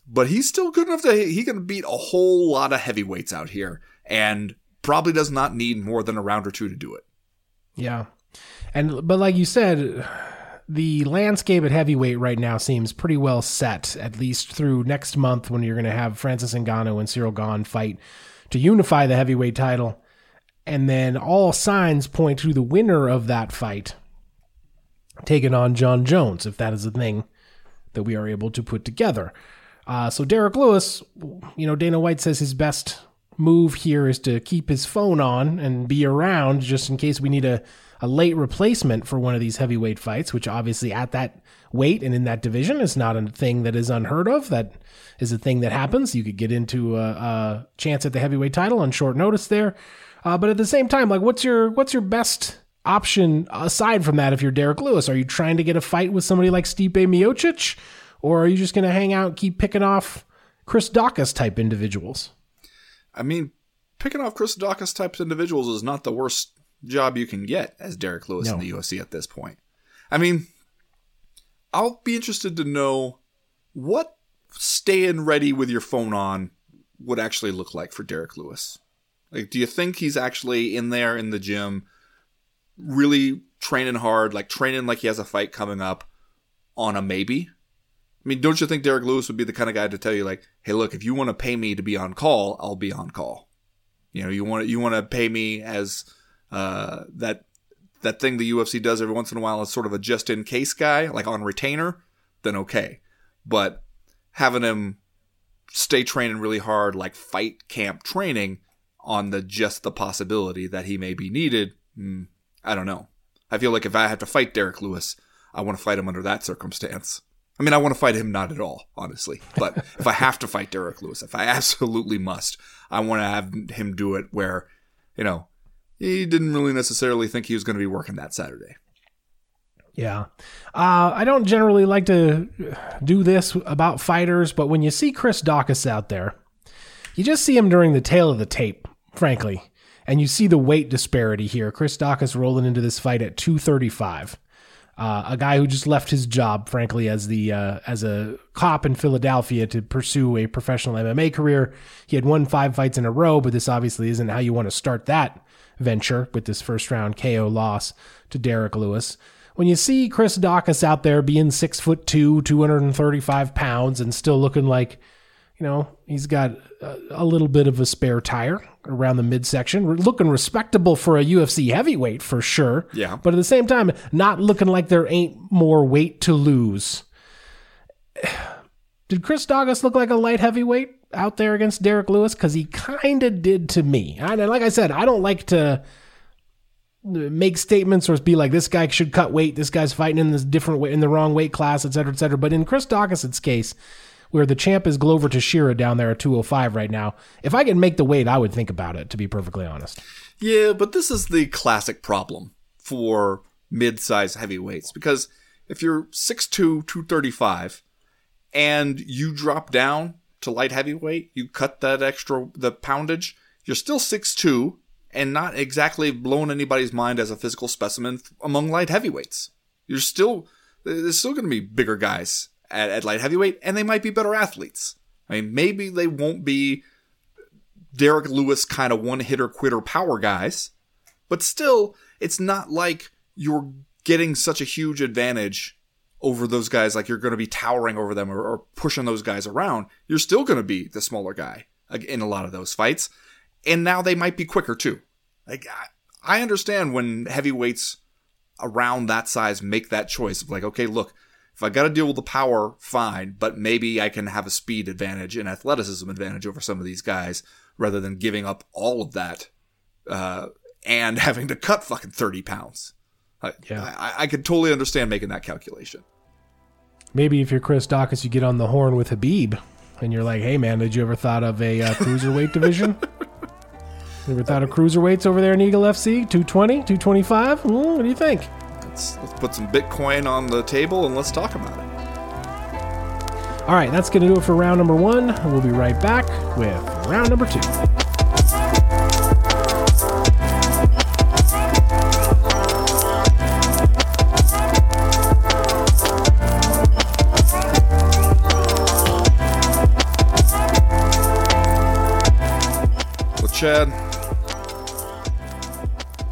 But he's still good enough to he can beat a whole lot of heavyweights out here, and probably does not need more than a round or two to do it.
Yeah. And but like you said, the landscape at heavyweight right now seems pretty well set, at least through next month when you're going to have Francis Ngannou and Cyril Gane fight to unify the heavyweight title. And then all signs point to the winner of that fight taking on Jon Jones, if that is a thing that we are able to put together. Uh, so Derrick Lewis, you know, Dana White says his best move here is to keep his phone on and be around just in case we need a, a late replacement for one of these heavyweight fights, which obviously at that weight and in that division is not a thing that is unheard of. That is a thing that happens. You could get into a, a chance at the heavyweight title on short notice there. Uh, but at the same time, like, what's your what's your best option aside from that? If you're Derrick Lewis, are you trying to get a fight with somebody like Stipe Miocic, or are you just going to hang out and keep picking off Chris Daukaus type individuals?
I mean, picking off Chris Daukaus type individuals is not the worst job you can get as Derrick Lewis no. in the UFC at this point. I mean, I'll be interested to know what staying ready with your phone on would actually look like for Derrick Lewis. Like, do you think he's actually in there in the gym, really training hard, like training like he has a fight coming up on a maybe? I mean, don't you think Derrick Lewis would be the kind of guy to tell you, like, hey, look, if you want to pay me to be on call, I'll be on call. You know, you want you want to pay me as uh, that that thing the UFC does every once in a while as sort of a just in case guy, like on retainer, then okay. But having him stay training really hard, like fight camp training, on the just the possibility that he may be needed, mm, I don't know. I feel like if I have to fight Derrick Lewis, I want to fight him under that circumstance. I mean, I want to fight him not at all, honestly. But if I have to fight Derrick Lewis, if I absolutely must, I want to have him do it where, you know, he didn't really necessarily think he was going to be working that Saturday.
Yeah. Uh, I don't generally like to do this about fighters, but when you see Chris Daukaus out there, you just see him during the tail of the tape, frankly. And you see the weight disparity here. Chris Daukaus rolling into this fight at 235. Uh, a guy who just left his job, frankly, as the uh, as a cop in Philadelphia to pursue a professional MMA career. He had won five fights in a row, but this obviously isn't how you want to start that venture with this first round KO loss to Derrick Lewis. When you see Chris Daukaus out there being six foot two, 235 pounds, and still looking like, you know, he's got a, a little bit of a spare tire around the midsection, looking respectable for a UFC heavyweight for sure.
Yeah.
But at the same time, not looking like there ain't more weight to lose. Did Chris Daukaus look like a light heavyweight? out there against Derrick Lewis? Because he kind of did to me. And like I said, I don't like to uh, make statements or be like, this guy should cut weight. This guy's fighting in this different way, in the wrong weight class, et cetera, et cetera. But in Chris Daukaus' case, where the champ is Glover Teixeira down there at 205 right now, if I can make the weight, I would think about it, to be perfectly honest.
Yeah, but this is the classic problem for mid-size heavyweights because if you're 6'2", 235, and you drop down to light heavyweight, you cut that extra the poundage, you're still six two and not exactly blowing anybody's mind as a physical specimen among light heavyweights. You're still there's still going to be bigger guys at, at light heavyweight, and they might be better athletes. I mean, maybe they won't be Derrick Lewis kind of one hitter quitter power guys, but still, it's not like you're getting such a huge advantage over those guys like you're going to be towering over them or, or pushing those guys around. You're still going to be the smaller guy in a lot of those fights. And now they might be quicker too. Like I understand when heavyweights around that size make that choice of like, okay, look, if I got to deal with the power, fine, but maybe I can have a speed advantage and athleticism advantage over some of these guys rather than giving up all of that uh, and having to cut fucking 30 pounds. I, yeah. I, I could totally understand making that calculation.
Maybe if you're Chris Daukaus, you get on the horn with Khabib and you're like, "Hey, man, did you ever thought of a uh, cruiserweight division? You ever thought of cruiserweights over there in Eagle FC? 220, 225? Mm, what do you think?
Let's, let's put some Bitcoin on the table and let's talk about it.
All right, that's going to do it for round number one. We'll be right back with round number two.
Chad,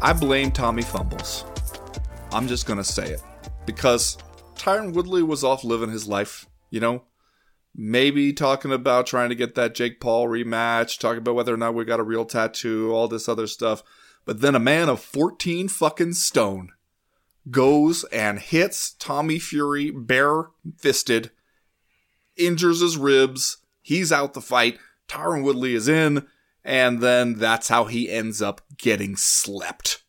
I blame Tommy Fumbles. I'm just gonna say it. Because Tyron Woodley was off living his life, you know? Maybe talking about trying to get that Jake Paul rematch, talking about whether or not we got a real tattoo, all this other stuff. But then a man of 14 fucking stone goes and hits Tommy Fury bare fisted injures his ribs. He's out the fight. Tyron Woodley is in, and then that's how he ends up getting slept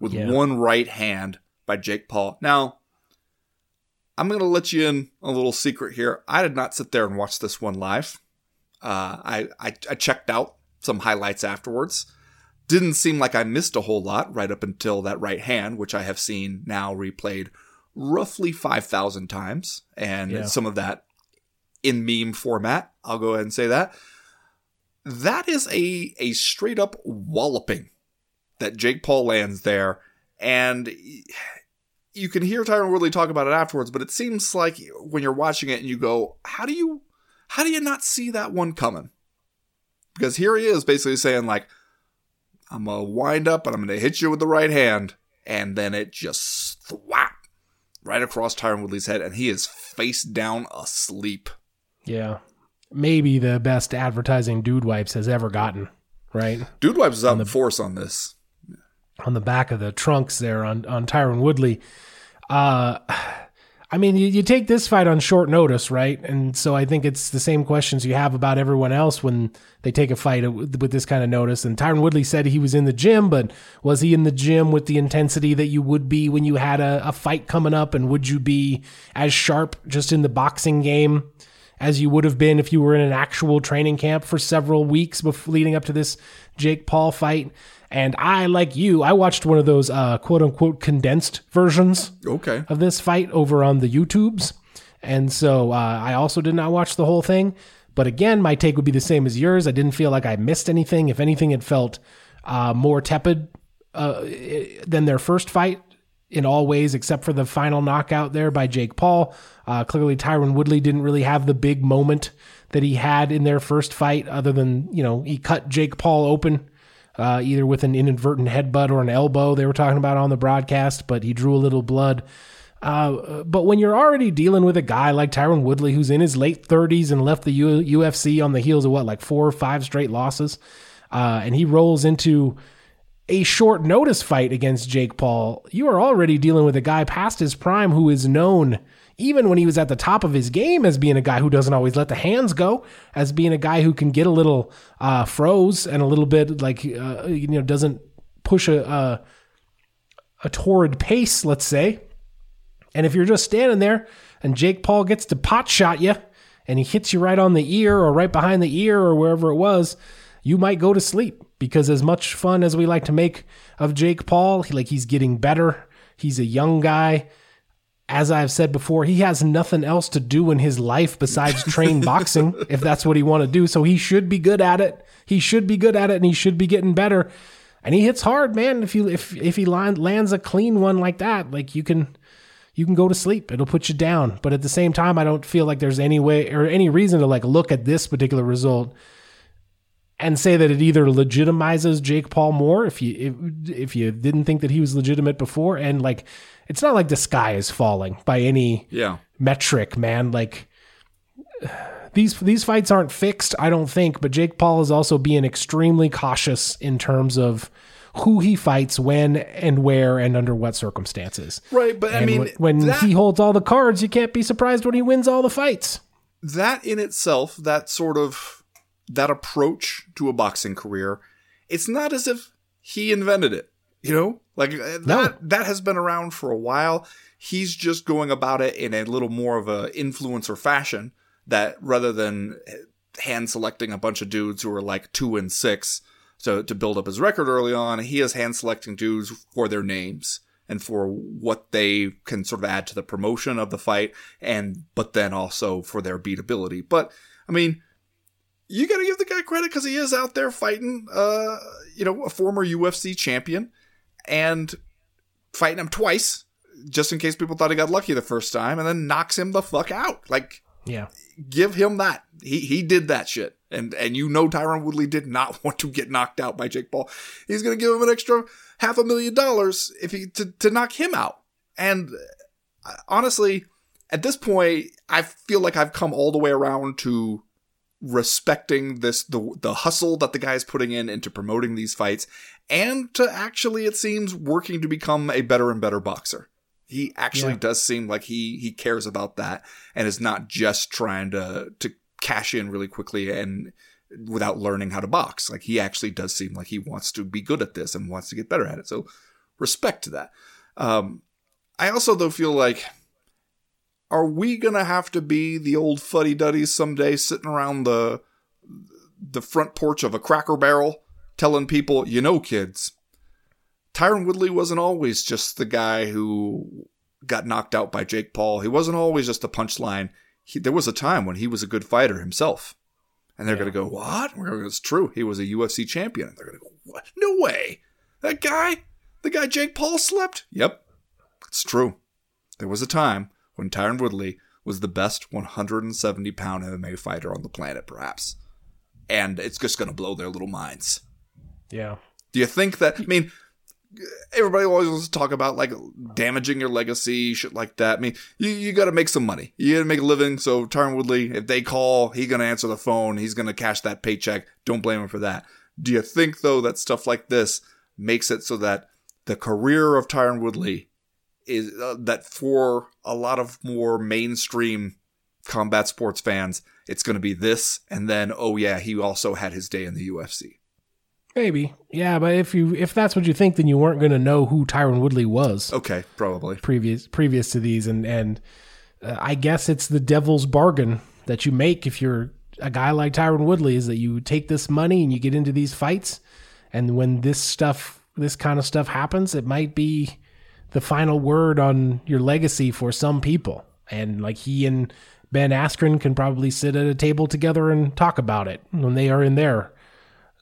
with
Yeah.
one right hand by Jake Paul. Now, I'm going to let you in a little secret here. I did not sit there and watch this one live. Uh, I, I I checked out some highlights afterwards. Didn't seem like I missed a whole lot right up until that right hand, which I have seen now replayed roughly 5,000 times, and
Yeah.
some of that in meme format. I'll go ahead and say that. That is a, a straight up walloping that Jake Paul lands there. And you can hear Tyron Woodley talk about it afterwards, but it seems like when you're watching it and you go, how do you, how do you not see that one coming? Because here he is basically saying like, I'm gonna wind up and I'm gonna hit you with the right hand, and then it just thwap right across Tyron Woodley's head, and he is face down asleep.
Yeah. Maybe the best advertising Dude Wipes has ever gotten, right?
Dude Wipes is out in force on this.
On the back of the trunks there on on Tyron Woodley. Uh, I mean, you, you take this fight on short notice, right? And so I think it's the same questions you have about everyone else when they take a fight with, this kind of notice. And Tyron Woodley said he was in the gym, but was he in the gym with the intensity that you would be when you had a, a fight coming up? And would you be as sharp just in the boxing game? as you would have been if you were in an actual training camp for several weeks before leading up to this Jake Paul fight. And I, like you, I watched one of those uh, quote unquote condensed versions
Okay.
of this fight over on the YouTubes. And so uh, I also did not watch the whole thing. But again, my take would be the same as yours. I didn't feel like I missed anything. If anything, it felt uh, more tepid uh, than their first fight in all ways, except for the final knockout there by Jake Paul. Uh, clearly, Tyron Woodley didn't really have the big moment that he had in their first fight, other than, you know, he cut Jake Paul open. Uh, either with an inadvertent headbutt or an elbow, they were talking about on the broadcast, but he drew a little blood. Uh, but when you're already dealing with a guy like Tyron Woodley, who's in his late 30s and left the U- UFC on the heels of what, like four or five straight losses, uh, and he rolls into a short notice fight against Jake Paul, you are already dealing with a guy past his prime who is known, even when he was at the top of his game, as being a guy who doesn't always let the hands go, as being a guy who can get a little uh, froze and a little bit like, uh, you know, doesn't push a, a, a torrid pace, let's say. And if you're just standing there and Jake Paul gets to pot shot you and he hits you right on the ear or right behind the ear or wherever it was, you might go to sleep because as much fun as we like to make of Jake Paul, he, like he's getting better. He's a young guy. As I've said before, he has nothing else to do in his life besides train boxing if that's what he want to do. So he should be good at it. He should be good at it and he should be getting better. And he hits hard, man. If you if if he land, lands a clean one like that, like you can you can go to sleep. It'll put you down. But at the same time, I don't feel like there's any way or any reason to like look at this particular result and say that it either legitimizes Jake Paul more if you if, if you didn't think that he was legitimate before and like it's not like the sky is falling by any
Yeah.
metric, man. Like these these fights aren't fixed, I don't think, but Jake Paul is also being extremely cautious in terms of who he fights when and where and under what circumstances.
Right, but I mean,
when, when
that,
he holds all the cards, you can't be surprised when he wins all the fights.
that in itself, that sort of that approach to a boxing career, it's not as if he invented it. You know, like uh, that
No.
that has been around for a while. He's just going about it in a little more of a influencer fashion. That rather than hand selecting a bunch of dudes who are like two and six to to build up his record early on, he is hand selecting dudes for their names and for what they can sort of add to the promotion of the fight, and but then also for their beatability. But I mean, you got to give the guy credit because he is out there fighting, uh, you know, a former UFC champion and fighting him twice, just in case people thought he got lucky the first time, and then knocks him the fuck out. Like,
Yeah.
give him that. He he did that shit, and and you know Tyron Woodley did not want to get knocked out by Jake Paul. He's gonna give him an extra half a million dollars if he to to knock him out. And uh, honestly, at this point, I feel like I've come all the way around to respecting this the the hustle that the guy is putting in into promoting these fights and to actually it seems working to become a better and better boxer He actually
Yeah.
does seem like he he cares about that and is not just trying to to cash in really quickly and without learning how to box. Like he actually does seem like he wants to be good at this and wants to get better at it. So respect to that. Um, I also though feel like are we gonna have to be the old fuddy duddies someday sitting around the the front porch of a cracker barrel telling people, you know, kids, Tyron Woodley wasn't always just the guy who got knocked out by Jake Paul. He wasn't always just a punchline. He, there was a time when he was a good fighter himself. And they're going to go, what? Go, it's true. He was a UFC champion. And they're going to go, what? No way. That guy? The guy Jake Paul slept? Yep. It's true. There was a time when Tyron Woodley was the best 170 pound MMA fighter on the planet, perhaps. And it's just going to blow their little minds.
Yeah.
Do you think that? I mean, everybody always wants to talk about like damaging your legacy, shit like that. I mean, you, you got to make some money. You got to make a living. So Tyron Woodley, if they call, he's gonna answer the phone. He's gonna cash that paycheck. Don't blame him for that. Do you think though that stuff like this makes it so that the career of Tyron Woodley is uh, that for a lot of more mainstream combat sports fans, it's going to be this, and then oh yeah, he also had his day in the UFC.
Maybe. Yeah, but if you if that's what you think, then you weren't going to know who Tyron Woodley was
Okay, probably.
previous previous to these, and and uh, I guess it's the devil's bargain that you make if you're a guy like Tyron Woodley is that you take this money and you get into these fights, and when this stuff, this kind of stuff happens, it might be the final word on your legacy for some people. And like he and Ben Askren can probably sit at a table together and talk about it when they are in their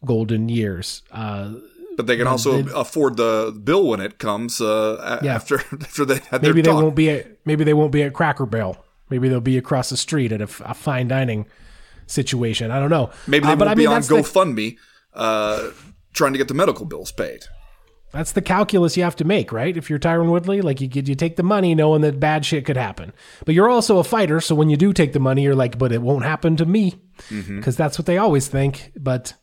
golden years. Uh,
But they can also afford the bill when it comes uh,
Yeah.
after after they had
maybe
their
they
talk.
won't be at maybe they won't be at Cracker Barrel. Maybe they'll be across the street at a fine dining situation. I don't know.
Maybe they
Uh,
won't
but I
be
mean,
on
that's the,
GoFundMe uh, trying to get the medical bills paid.
That's the calculus you have to make, right? If you're Tyron Woodley, like you get, you take the money knowing that bad shit could happen, but you're also a fighter. So when you do take the money, you're like, but it won't happen to me, because that's what they always think. But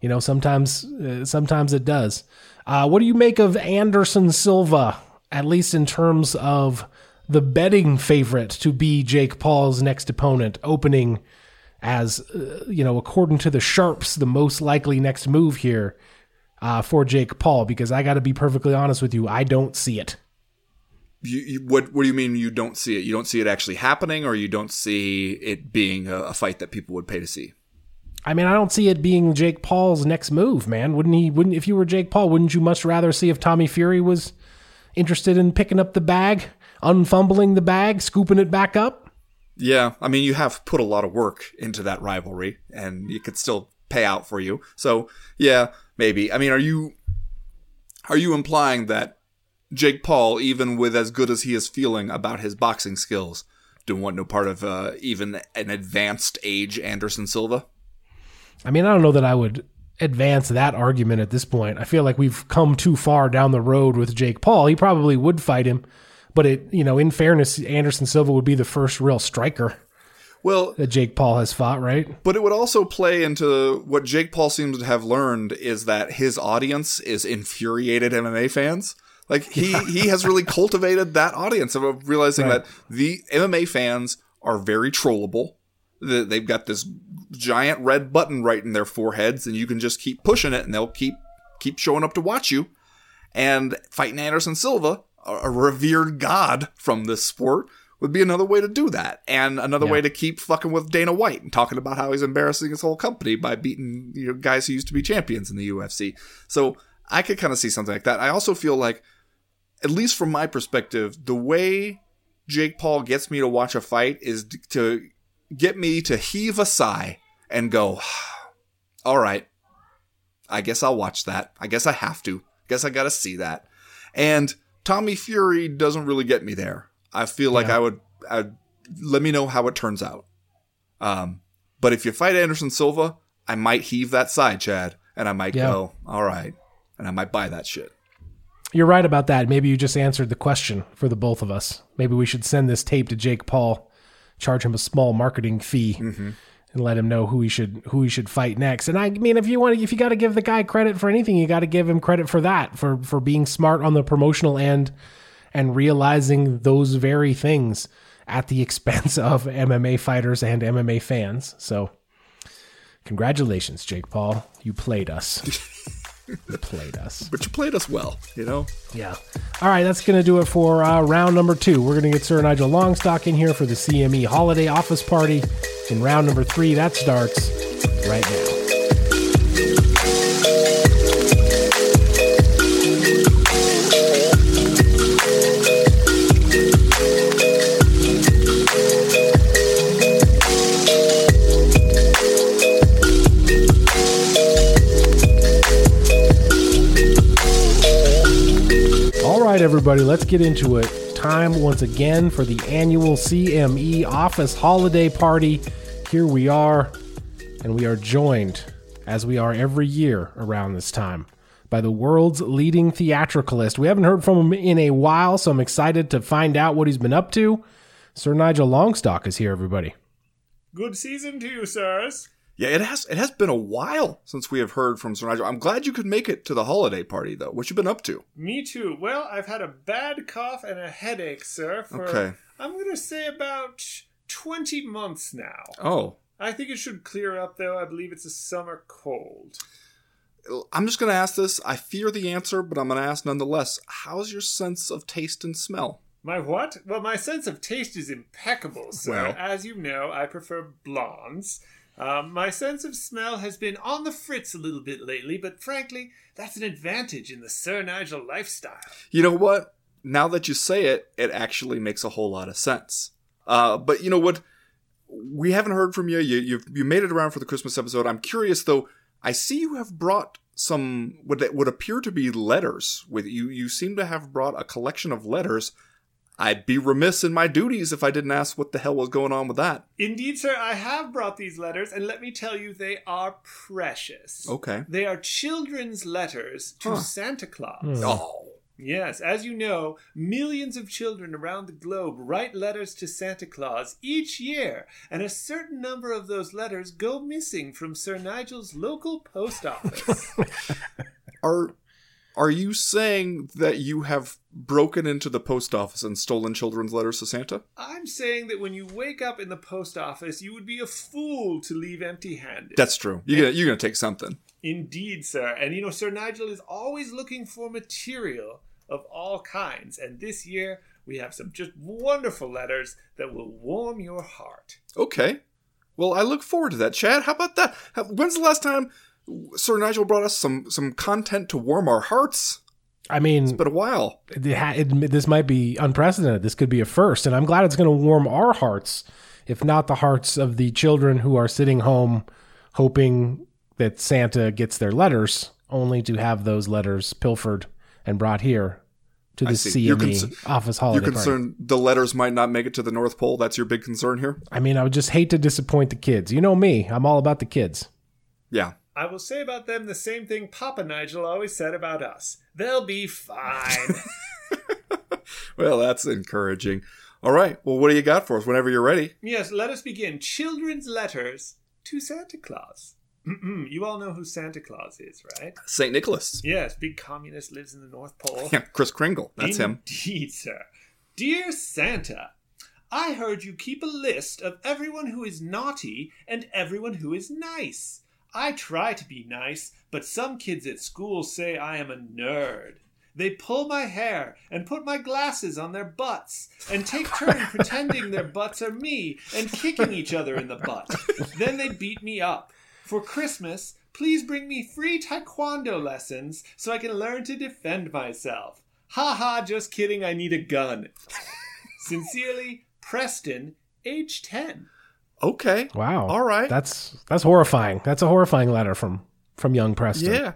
you know, sometimes uh, sometimes it does. Uh, what do you make of Anderson Silva? At least in terms of the betting favorite to be Jake Paul's next opponent, opening as uh, you know, according to the sharps, the most likely next move here uh, for Jake Paul. Because I got to be perfectly honest with you, I don't see it.
You, you, what what do you mean you don't see it? You don't see it actually happening, or you don't see it being a, a fight that people would pay to see?
I mean, I don't see it being Jake Paul's next move, man. Wouldn't he? Wouldn't if you were Jake Paul, wouldn't you much rather see if Tommy Fury was interested in picking up the bag, unfumbling the bag, scooping it back up?
Yeah, I mean you have put a lot of work into that rivalry, and it could still pay out for you. So yeah, maybe. I mean, are you are you implying that Jake Paul, even with as good as he is feeling about his boxing skills, don't want no part of uh, even an advanced age Anderson Silva?
I mean, I don't know that I would advance that argument at this point. I feel like we've come too far down the road with Jake Paul. He probably would fight him, but it, you know, in fairness, Anderson Silva would be the first real striker
Well,
that Jake Paul has fought, right?
But it would also play into what Jake Paul seems to have learned is that his audience is infuriated MMA fans. Like he he has really cultivated that audience of realizing
Right.
that the MMA fans are very trollable. That They've got this giant red button right in their foreheads, and you can just keep pushing it, and they'll keep keep showing up to watch you. And fighting Anderson Silva, a revered god from this sport, would be another way to do that. And another
Yeah.
way to keep fucking with Dana White and talking about how he's embarrassing his whole company by beating you know, guys who used to be champions in the UFC. So I could kind of see something like that. I also feel like, at least from my perspective, the way Jake Paul gets me to watch a fight is to get me to heave a sigh and go, all right, I guess I'll watch that. I guess I have to. I guess I got to see that. And Tommy Fury doesn't really get me there. I feel like
Yeah.
I would I'd, let me know how it turns out. Um, but if you fight Anderson Silva, I might heave that side, Chad, and I might
Yeah.
go, all right, and I might buy that shit.
You're right about that. Maybe you just answered the question for the both of us. Maybe we should send this tape to Jake Paul, charge him a small marketing fee, and let him know who he should who he should fight next. And I mean, if you want, to, if you got to give the guy credit for anything, you got to give him credit for that for for being smart on the promotional end and realizing those very things at the expense of MMA fighters and MMA fans. So, congratulations, Jake Paul. You played us. you played us.
But you played us well, you know?
Yeah. All right, that's going to do it for uh, round number two. We're going to get Sir Nigel Longstock in here for the CME holiday office party. In round number three, that starts right now. Right, everybody, let's get into it. Time once again for the annual CME office holiday party. Here we are, and we are joined, as we are every year around this time, by the world's leading theatricalist. We haven't heard from him in a while, so I'm excited to find out what he's been up to. Sir Nigel Longstock is here, everybody.
Good season to you, sirs.
Yeah, it has it has been a while since we have heard from Sir Nigel. I'm glad you could make it to the holiday party though. What you been up to?
Me too. Well, I've had a bad cough and a headache, sir, for
Okay.
I'm going to say about 20 months now.
Oh,
I think it should clear up though. I believe it's a summer cold.
I'm just going to ask this. I fear the answer, but I'm going to ask nonetheless. How's your sense of taste and smell?
My what? Well, my sense of taste is impeccable, sir.
Well.
As you know, I prefer blondes. Um, my sense of smell has been on the fritz a little bit lately, but frankly, that's an advantage in the Sir Nigel lifestyle.
You know what? Now that you say it, it actually makes a whole lot of sense. Uh, but you know what? We haven't heard from you. You you you made it around for the Christmas episode. I'm curious though. I see you have brought some what would appear to be letters with you. You seem to have brought a collection of letters. I'd be remiss in my duties if I didn't ask what the hell was going on with that.
Indeed, sir, I have brought these letters, and let me tell you, they are precious.
Okay.
They are children's letters to
Huh.
Santa Claus. Hmm.
Oh.
Yes, as you know, millions of children around the globe write letters to Santa Claus each year, and a certain number of those letters go missing from Sir Nigel's local post office.
Are are you saying that you have broken into the post office and stolen children's letters to Santa?
I'm saying that when you wake up in the post office, you would be a fool to leave empty handed.
That's true. You're gonna you're gonna take something.
Indeed, sir. And you know, Sir Nigel is always looking for material of all kinds, and this year we have some just wonderful letters that will warm your heart.
Okay. Well, I look forward to that, Chad. How about that? When's the last time Sir Nigel brought us some some content to warm our hearts?
I mean,
It's been a while.
it ha- it, this might be unprecedented. This could be a first, and I'm glad it's going to warm our hearts, if not the hearts of the children who are sitting home hoping that Santa gets their letters, only to have those letters pilfered and brought here to the.
You're
CME
concern-
office
You're
holiday party.
concerned the letters might not make it to the North Pole. That's your big concern here.
I mean, I would just hate to disappoint the kids. You know me; I'm all about the kids.
Yeah.
I will say about them the same thing Papa Nigel always said about us. They'll be fine.
Well, that's encouraging. All right. Well, what do you got for us? Whenever you're ready.
yes, let us begin. Children's letters to Santa Claus. you all know who Santa Claus is, right?
Saint Nicholas.
Yes, big communist lives in the North Pole.
Yeah, Kris Kringle. That's him.
Indeed, sir. Dear Santa, I heard you keep a list of everyone who is naughty and everyone who is nice. I try to be nice, but some kids at school say I am a nerd. They pull my hair and put my glasses on their butts and take turns pretending their butts are me and kicking each other in the butt. Then they beat me up. For Christmas, please bring me free taekwondo lessons so I can learn to defend myself. Ha ha, just kidding, I need a gun. Sincerely, Preston, age 10.
Okay.
Wow.
All right.
That's that's horrifying. That's a horrifying letter from from young Preston.
Yeah.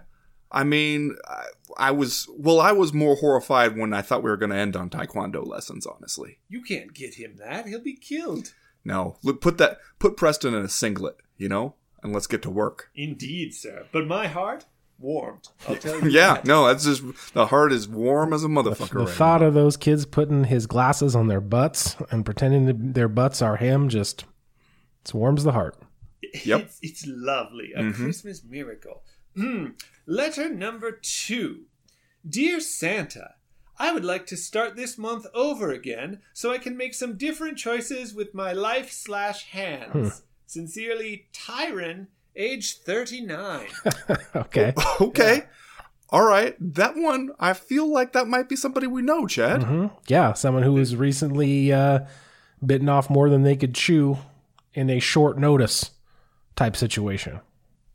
I mean, I, I was well. I was more horrified when I thought we were going to end on taekwondo lessons. Honestly,
You can't get him that, he'll be killed.
no. Look, put that put Preston in a singlet, you know, and let's get to work.
Indeed, sir. But my heart, warmed. I'll tell you.
Yeah,
that.
no, that's just the heart is warm as a motherfucker.
the
right
thought of those kids putting his glasses on their butts and pretending that their butts are him just it warms the heart.
Yep.
It's, it's lovely. A
Mhm.
Christmas miracle. Hmm. Letter number two. Dear Santa, I would like to start this month over again so I can make some different choices with my life slash hands. Sincerely, Tyron, age 39.
Okay.
Okay. All right. That one, I feel like that might be somebody we know, Chad.
hmm Yeah, someone who was recently uh, bitten off more than they could chew in a short notice type situation.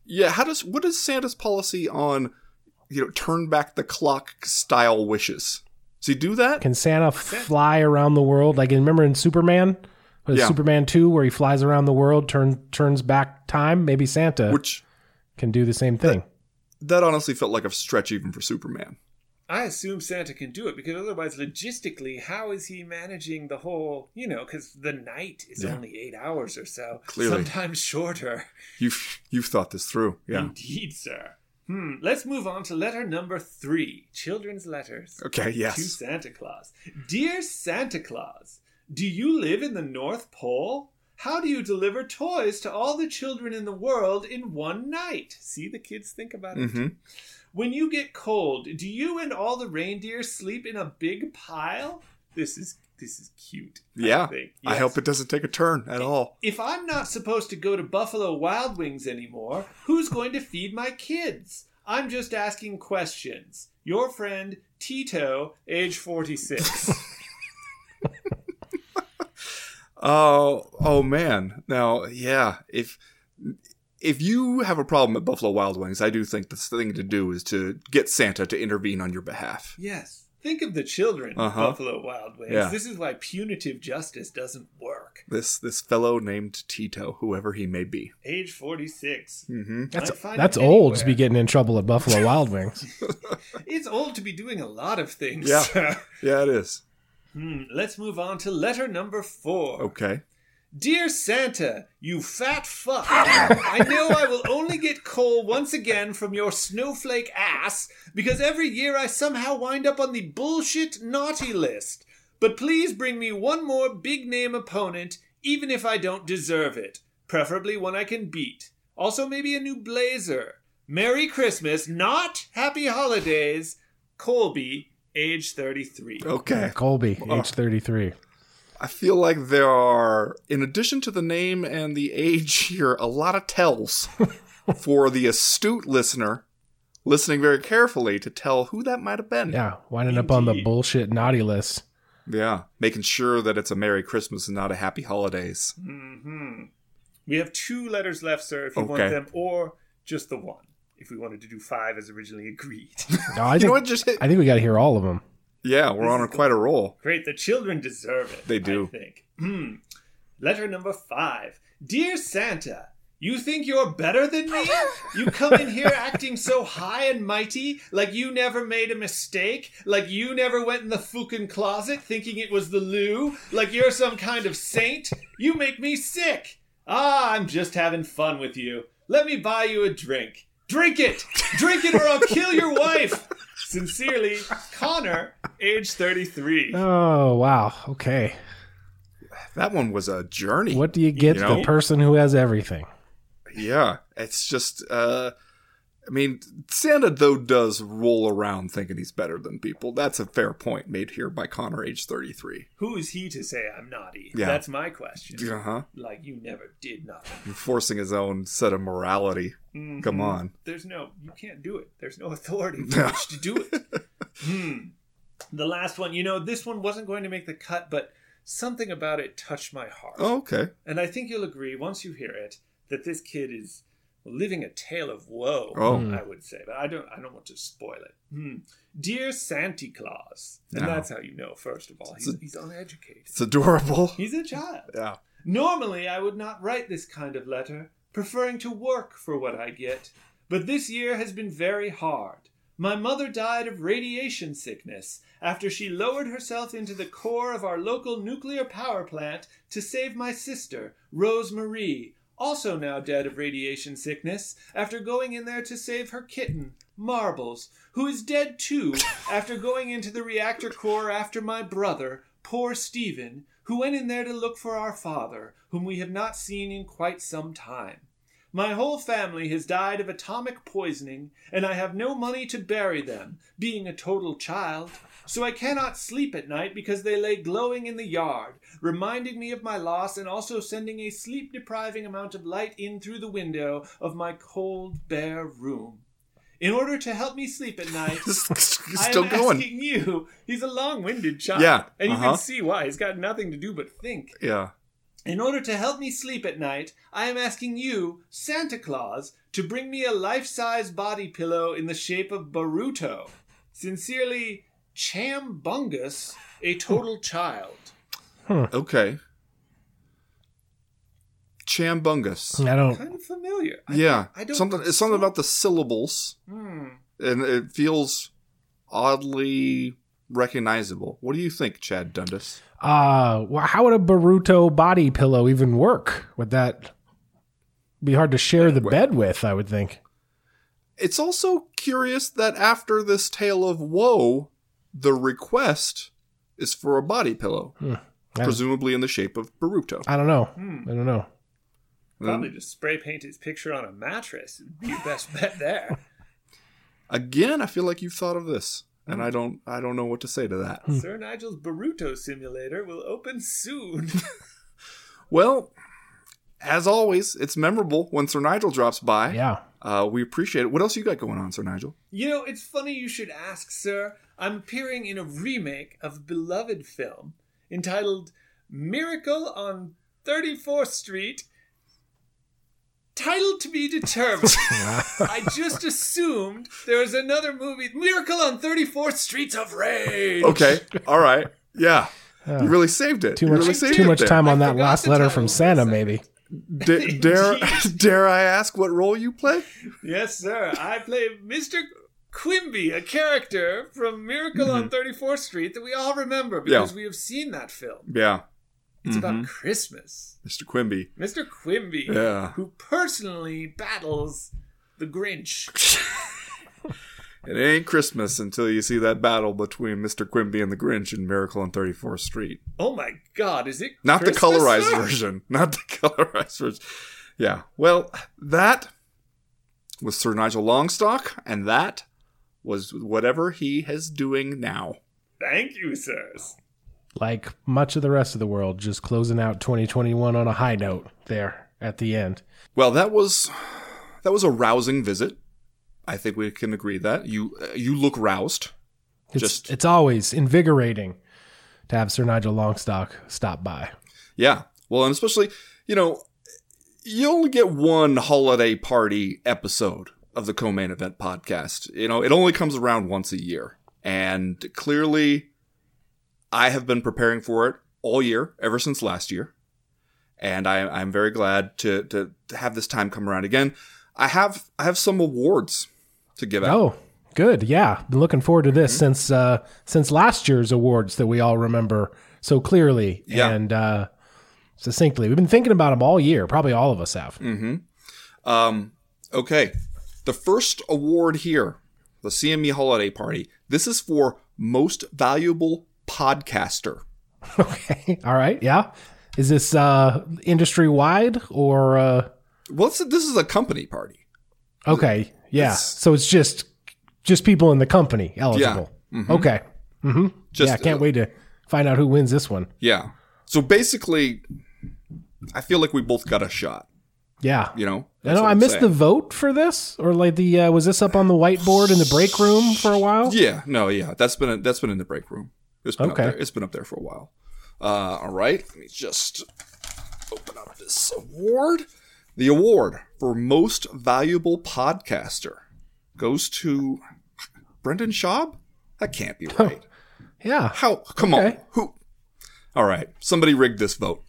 Yeah. How does what is Santa's policy on, you know, turn back the clock style wishes? Does he do that?
Can Santa fly around the world? Like, remember in Superman?
Yeah.
Superman 2 where he flies around the world, turn, turns back time? Maybe Santa
Which
can do the same thing.
that honestly felt like a stretch even for Superman.
I assume Santa can do it because otherwise, logistically, how is he managing the whole, you know, because the night is
Yeah.
only eight hours or so,
Clearly.
sometimes shorter.
You've you've thought this through. Yeah.
Indeed, sir. Hmm. Let's move on to letter number three children's letters.
Okay. Yes.
To Santa Claus. Dear Santa Claus, do you live in the North Pole? How do you deliver toys to all the children in the world in one night? See the kids think about it.
hmm
When you get cold, do you and all the reindeer sleep in a big pile? This is this is cute. I
Yeah. I
Yes.
hope it doesn't take a turn at all.
If I'm not supposed to go to Buffalo Wild Wings anymore, who's going to feed my kids? I'm just asking questions. Your friend Tito, age 46.
Oh, oh man. Now, yeah, if if you have a problem at Buffalo Wild Wings, I do think the thing to do is to get Santa to intervene on your behalf.
yes. Think of the children
Uh-huh.
Buffalo Wild Wings.
Yeah.
This is why punitive justice doesn't work.
This this fellow named Tito, whoever he may be.
Age 46.
hmm
That's, that's old to be getting in trouble at Buffalo Wild Wings.
It's old to be doing a lot of things.
Yeah. Yeah, it is.
Hmm, Let's move on to letter number four.
Okay.
Dear Santa, you fat fuck. I know I will only get coal once again from your snowflake ass because every year I somehow wind up on the bullshit naughty list. But please bring me one more big name opponent, even if I don't deserve it. Preferably one I can beat. Also, maybe a new blazer. Merry Christmas, not Happy Holidays. Colby, age 33.
Okay.
Colby, oh. age 33.
I feel like there are, in addition to the name and the age here, a lot of tells for the astute listener listening very carefully to tell who that might have been.
Yeah, winding up on the bullshit naughty list.
Yeah. Making sure that it's a Merry Christmas and not a Happy Holidays.
Mm-hmm. We have two letters left, sir, if you want them, or just the one, if we wanted to do five as originally agreed.
No, I
You
think,
know what? Just hit.
I think we got to hear all of them.
Yeah, we're on a, quite a roll.
Great, the children deserve it.
They do.
I think. Hmm. Letter number five. Dear Santa, you think you're better than me? You come in here acting so high and mighty, like you never made a mistake, like you never went in the fucking closet thinking it was the loo, like you're some kind of saint. You make me sick. Ah, I'm just having fun with you. Let me buy you a drink. Drink it! Drink it or I'll kill your wife! Sincerely, Connor, age 33.
Oh, wow. Okay.
That one was a journey.
What do you get
You know?
the person who has everything?
Yeah, it's just. uh I mean, Santa though does roll around thinking he's better than people. That's a fair point made here by Connor, age thirty-three.
Who is he to say I'm naughty?
Yeah.
That's my question.
Uh huh.
Like you never did nothing.
Enforcing his own set of morality.
Mhm.
Come on.
There's no, you can't do it. There's no authority for which to do it. hmm. The last one, you know, this one wasn't going to make the cut, but something about it touched my heart.
Oh, okay.
And I think you'll agree once you hear it that this kid is living a tale of woe.
Oh.
I would say, but I don't. I don't want to spoil it. Hmm. Dear Santa Claus, and
No.
that's how you know. First of all, he's, he's uneducated.
It's adorable.
He's a child.
Yeah.
Normally, I would not write this kind of letter, preferring to work for what I get. But this year has been very hard. My mother died of radiation sickness after she lowered herself into the core of our local nuclear power plant to save my sister, Rose Marie, also now dead of radiation sickness after going in there to save her kitten, Marbles, who is dead too after going into the reactor core after my brother, poor Stephen, who went in there to look for our father, whom we have not seen in quite some time. My whole family has died of atomic poisoning, and I have no money to bury them, being a total child. So I cannot sleep at night because they lay glowing in the yard, reminding me of my loss and also sending a sleep depriving amount of light in through the window of my cold, bare room. In order to help me sleep at night, I
Still
am
going.
asking you. He's a long-winded child,
Yeah,
and you
uh-huh.
can see why. He's got nothing to do but think.
Yeah.
In order to help me sleep at night, I am asking you, Santa Claus, to bring me a life-size body pillow in the shape of Baruto. Sincerely, Chambungus, a total child.
Okay. Chambungus.
I don't.
Kind of familiar. I
yeah.
don't- I don't
something it's something about the syllables
Hmm.
and it feels oddly recognizable. What do you think, Chad Dundas?
Uh, wh- how would a Baruto body pillow even work? Would that be hard to share the bed with? I would think.
It's also curious that after this tale of woe, the request is for a body pillow,
Yeah.
presumably in the shape of Baruto.
I don't know.
Hmm.
I don't know.
Probably just spray paint his picture on a mattress. Would be your best bet there.
Again, I feel like you've thought of this, and
Hmm.
I don't I don't know what to say to that.
Sir Nigel's Baruto simulator will open soon.
Well, as always, it's memorable when Sir Nigel drops by.
Yeah.
Uh, we appreciate it. What else you got going on, Sir Nigel?
You know, it's funny you should ask, sir. I'm appearing in a remake of a beloved film entitled Miracle on 34th Street. Title to be determined. I just assumed there was another movie, Miracle on 34th Streets of Rage.
Okay, all right, yeah, you really saved it.
Too
you
much.
really saved
Too much
there.
time on
I
that last letter from Santa.
second.
Maybe.
D- dare dare I ask what role you play?
Yes, sir. I play Mr. Quimby, a character from Miracle on 34th Street that we all remember
Mm-hmm. Yeah.
because we have seen that film.
Yeah,
It's
Mhm.
about Christmas.
Mr. Quimby.
Mr. Quimby,
Yeah.
who personally battles the Grinch.
It ain't Christmas until you see that battle between Mr. Quimby and the Grinch in Miracle on 34th Street.
Oh my God, is it
Not
Christmas,
the colorized version. Not the colorized version. Yeah. Well, that was Sir Nigel Longstock, and that was whatever he is doing now.
Thank you, sirs.
Like much of the rest of the world, just closing out 2021 on a high note there at the end.
Well, that was that was a rousing visit. I think we can agree that you uh, you look roused.
It's,
Just-
it's always invigorating to have Sir Nigel Longstock stop by.
Yeah. Well, and especially you know you only get one holiday party episode of the co-main event podcast. You know, it only comes around once a year, and clearly, I have been preparing for it all year, ever since last year, and I, I'm very glad to, to to have this time come around again. I have I have some awards to give out.
Oh, good. Yeah, been looking forward to this
Mm-hmm.
since uh, since last year's awards that we all remember so clearly
Yeah.
and uh, succinctly. We've been thinking about them all year. Probably all of us have.
Mm. Um, okay. The first award here, the CME Holiday Party, this is for Most Valuable Podcaster.
Okay. All right. Yeah. Is this uh, industry wide or uh,
Well, this is a company party.
okay? Yeah.
It's-
so it's just just people in the company eligible. Okay. Mm-hmm.
Just,
yeah. Can't
uh,
wait to find out who wins this one.
Yeah. So basically, I feel like we both got a shot.
Yeah.
You know?
I know I missed the vote for this, or like the uh, was this up on the whiteboard in the break room for a while?
Yeah. No. Yeah. That's been that's been in the break room. It's been
Okay.
up there. It's been up there for a while. Uh, all right. Let me just open up this award. The award for most valuable podcaster goes to Brendan Schaub. That can't be right.
Yeah.
How? Come
Okay.
on. Who? All right. Somebody rigged this vote.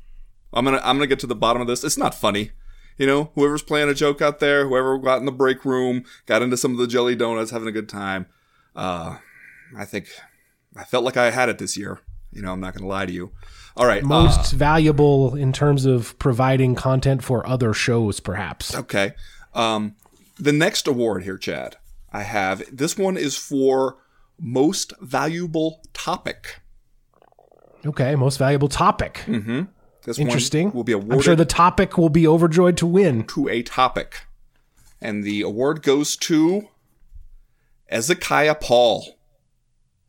I'm gonna I'm gonna get to the bottom of this. It's not funny. You know, whoever's playing a joke out there, whoever got in the break room, got into some of the jelly donuts, having a good time. Uh, I think I felt like I had it this year. You know, I'm not gonna lie to you. All right. uh,
Most valuable in terms of providing content for other shows, perhaps.
Okay. Um, the next award here, Chad, I have this one is for most valuable topic.
Okay. Most valuable topic.
Mm-hmm. This
Interesting.
one will be awarded.
I'm sure the topic will be overjoyed to win.
to a topic. And the award goes to Ezekiah Paul.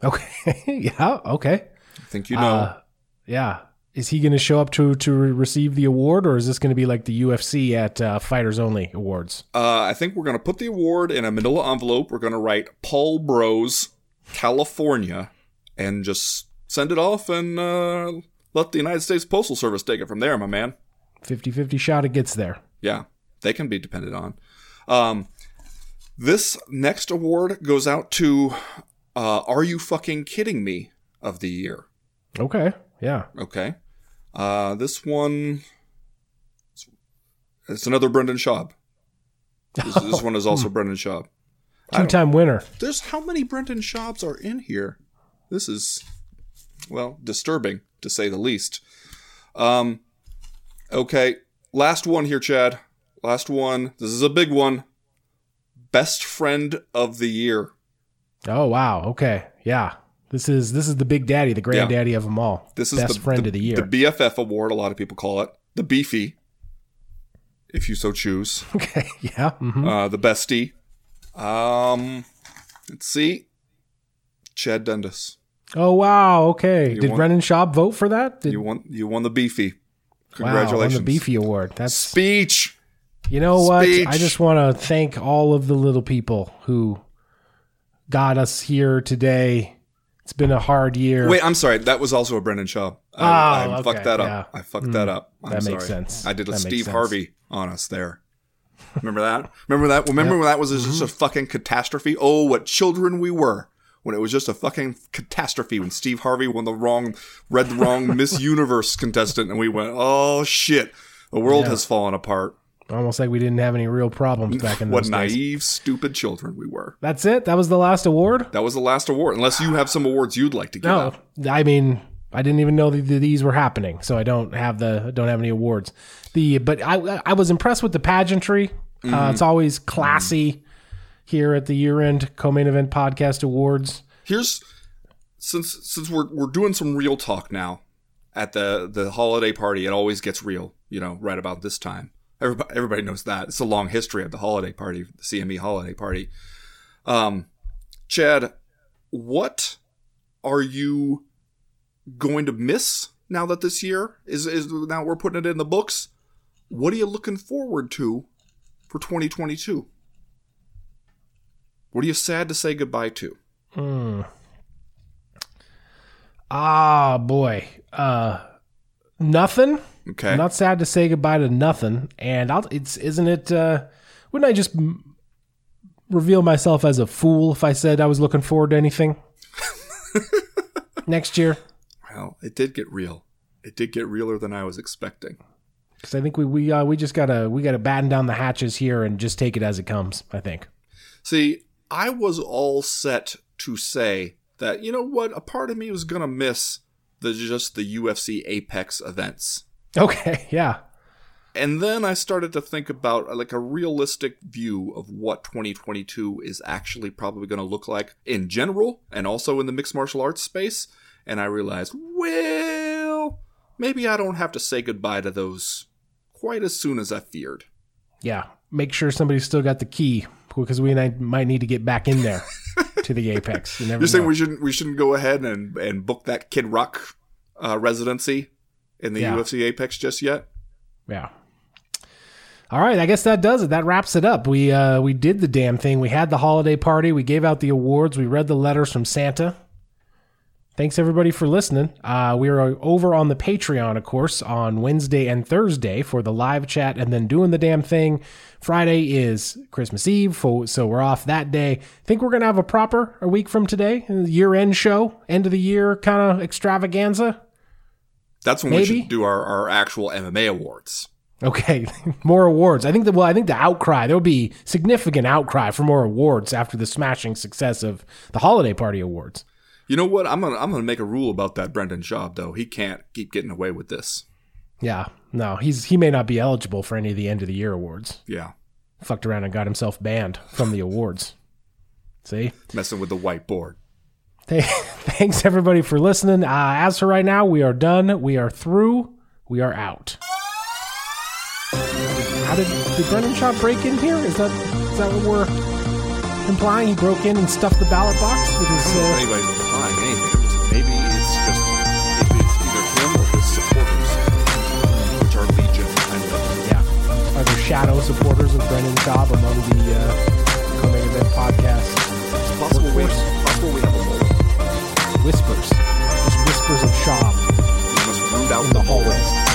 Okay. yeah. Okay.
I think you know.
Uh, yeah. Is he going to show up to to re- receive the award, or is this going to be like the UFC at uh, Fighters Only Awards?
Uh, I think we're going to put the award in a manila envelope. We're going to write Paul Bros, California, and just send it off and uh, let the United States Postal Service take it from there, my man.
50-50 shot it gets there.
Yeah, they can be depended on. Um, this next award goes out to uh, Are You Fucking Kidding Me of the year.
Okay. Yeah.
Okay. Uh, this one, it's another Brendan Schaub. This, this one is also Brendan Schaub.
Two-time winner.
There's how many Brendan Schaubs are in here? This is, well, disturbing to say the least. Um, okay, last one here, Chad. Last one. This is a big one. Best friend of the year.
Oh wow. Okay. Yeah. This is this is the big daddy, the granddaddy of them all.
This is
best
the,
friend
the-
of the year.
The BFF award, a lot of people call it. The Beefy, if you so choose.
okay. Yeah. mhm.
Uh, the bestie. Um, let's see. Chad Dundas.
Oh wow. Okay.
You
Did
won-
Brendan Schaub vote for that? Did,
You won. You won the Beefy.
wow, on
Congratulations.
the Beefy Award. That's
Speech.
You know what?
Speech.
I just want to thank all of the little people who got us here today. It's been a hard year.
Wait, I'm sorry. That was also a Brendan Schaub. I,
Oh,
I
okay,
fucked that up.
yeah.
I fucked that up. I'm
that
sorry.
makes sense.
I did a
That
Steve. Harvey on us there. Remember that? Remember that? Remember when that was just
Mm-hmm.
a fucking catastrophe? Oh, what children we were when it was just a fucking catastrophe when Steve Harvey won the wrong, read the wrong Miss Universe contestant, and we went, oh shit, the world
Yeah.
has fallen apart.
Almost like we didn't have any real problems back in
What
those days.
naive, stupid children we were.
That's it. That was the last award.
That was the last award. Unless you have some awards you'd like to give
No,
out.
I mean, I didn't even know that these were happening, so I don't have the don't have any awards. The but I I was impressed with the pageantry.
Mm-hmm.
Uh, it's always classy here at the year end co-main event podcast awards.
here's since since we're we're doing some real talk now at the the holiday party it always gets real you know right about this time everybody everybody knows that. It's a long history of the holiday party the CME holiday party. Um Chad what are you going to miss now that this year is is now we're putting it in the books? What are you looking forward to for 2022 what are you sad to say goodbye to?
Ah, boy. Uh, nothing.
Okay
I'm not sad to say goodbye to nothing. And I'll, it's isn't it? Uh, wouldn't I just m- reveal myself as a fool if I said I was looking forward to anything next year?
Well, it did get real. It did get realer than I was expecting.
Because I think we we uh, we just gotta we gotta batten down the hatches here and just take it as it comes. I think.
See, I was all set to say that you know what, a part of me was gonna miss the just the UFC Apex events.
Okay. Yeah.
And then I started to think about like a realistic view of what 2022 is actually probably going to look like in general and also in the mixed martial arts space. And I realized, well, maybe I don't have to say goodbye to those quite as soon as I feared.
Yeah. Make sure somebody's still got the key because we might might need to get back in there to the apex. You
You're saying we shouldn't we shouldn't go ahead and and book that Kid Rock uh, residency in the
Yeah.
UFC Apex just yet?
Yeah. All right, I guess that does it. That wraps it up. We uh we did the damn thing. We had the holiday party. We gave out the awards. We read the letters from Santa. Thanks everybody for listening. Uh, we are over on the Patreon, of course, on Wednesday and Thursday for the live chat, and then doing the damn thing. Friday is Christmas Eve, so we're off that day. Think we're gonna have a proper a week from today, year end show, end of the year kind of extravaganza.
That's when we should do our, our actual MMA awards.
Okay, more awards. I think that well, I think the outcry there will be significant outcry for more awards after the smashing success of the holiday party awards.
You know what? I'm gonna I'm gonna make a rule about that Brendan Schaub though. He can't keep getting away with this.
Yeah, no, he's he may not be eligible for any of the end of the year awards.
Yeah,
Fucked around and got himself banned from the awards. See,
messing with the whiteboard.
Th- thanks everybody for listening. Uh, as for right now, we are done. We are through. We are out. How did did Brendan Schaub break in here? Is that is that what we're implying? He broke in and stuffed the ballot box with his. Uh,
implying anything. Maybe it's either him or his supporters, which are legion.
Yeah, are there shadow supporters of Brendan Schaub among the uh, co-main event podcast?
It's possible
whispers, just whispers of Shah
in the hallways.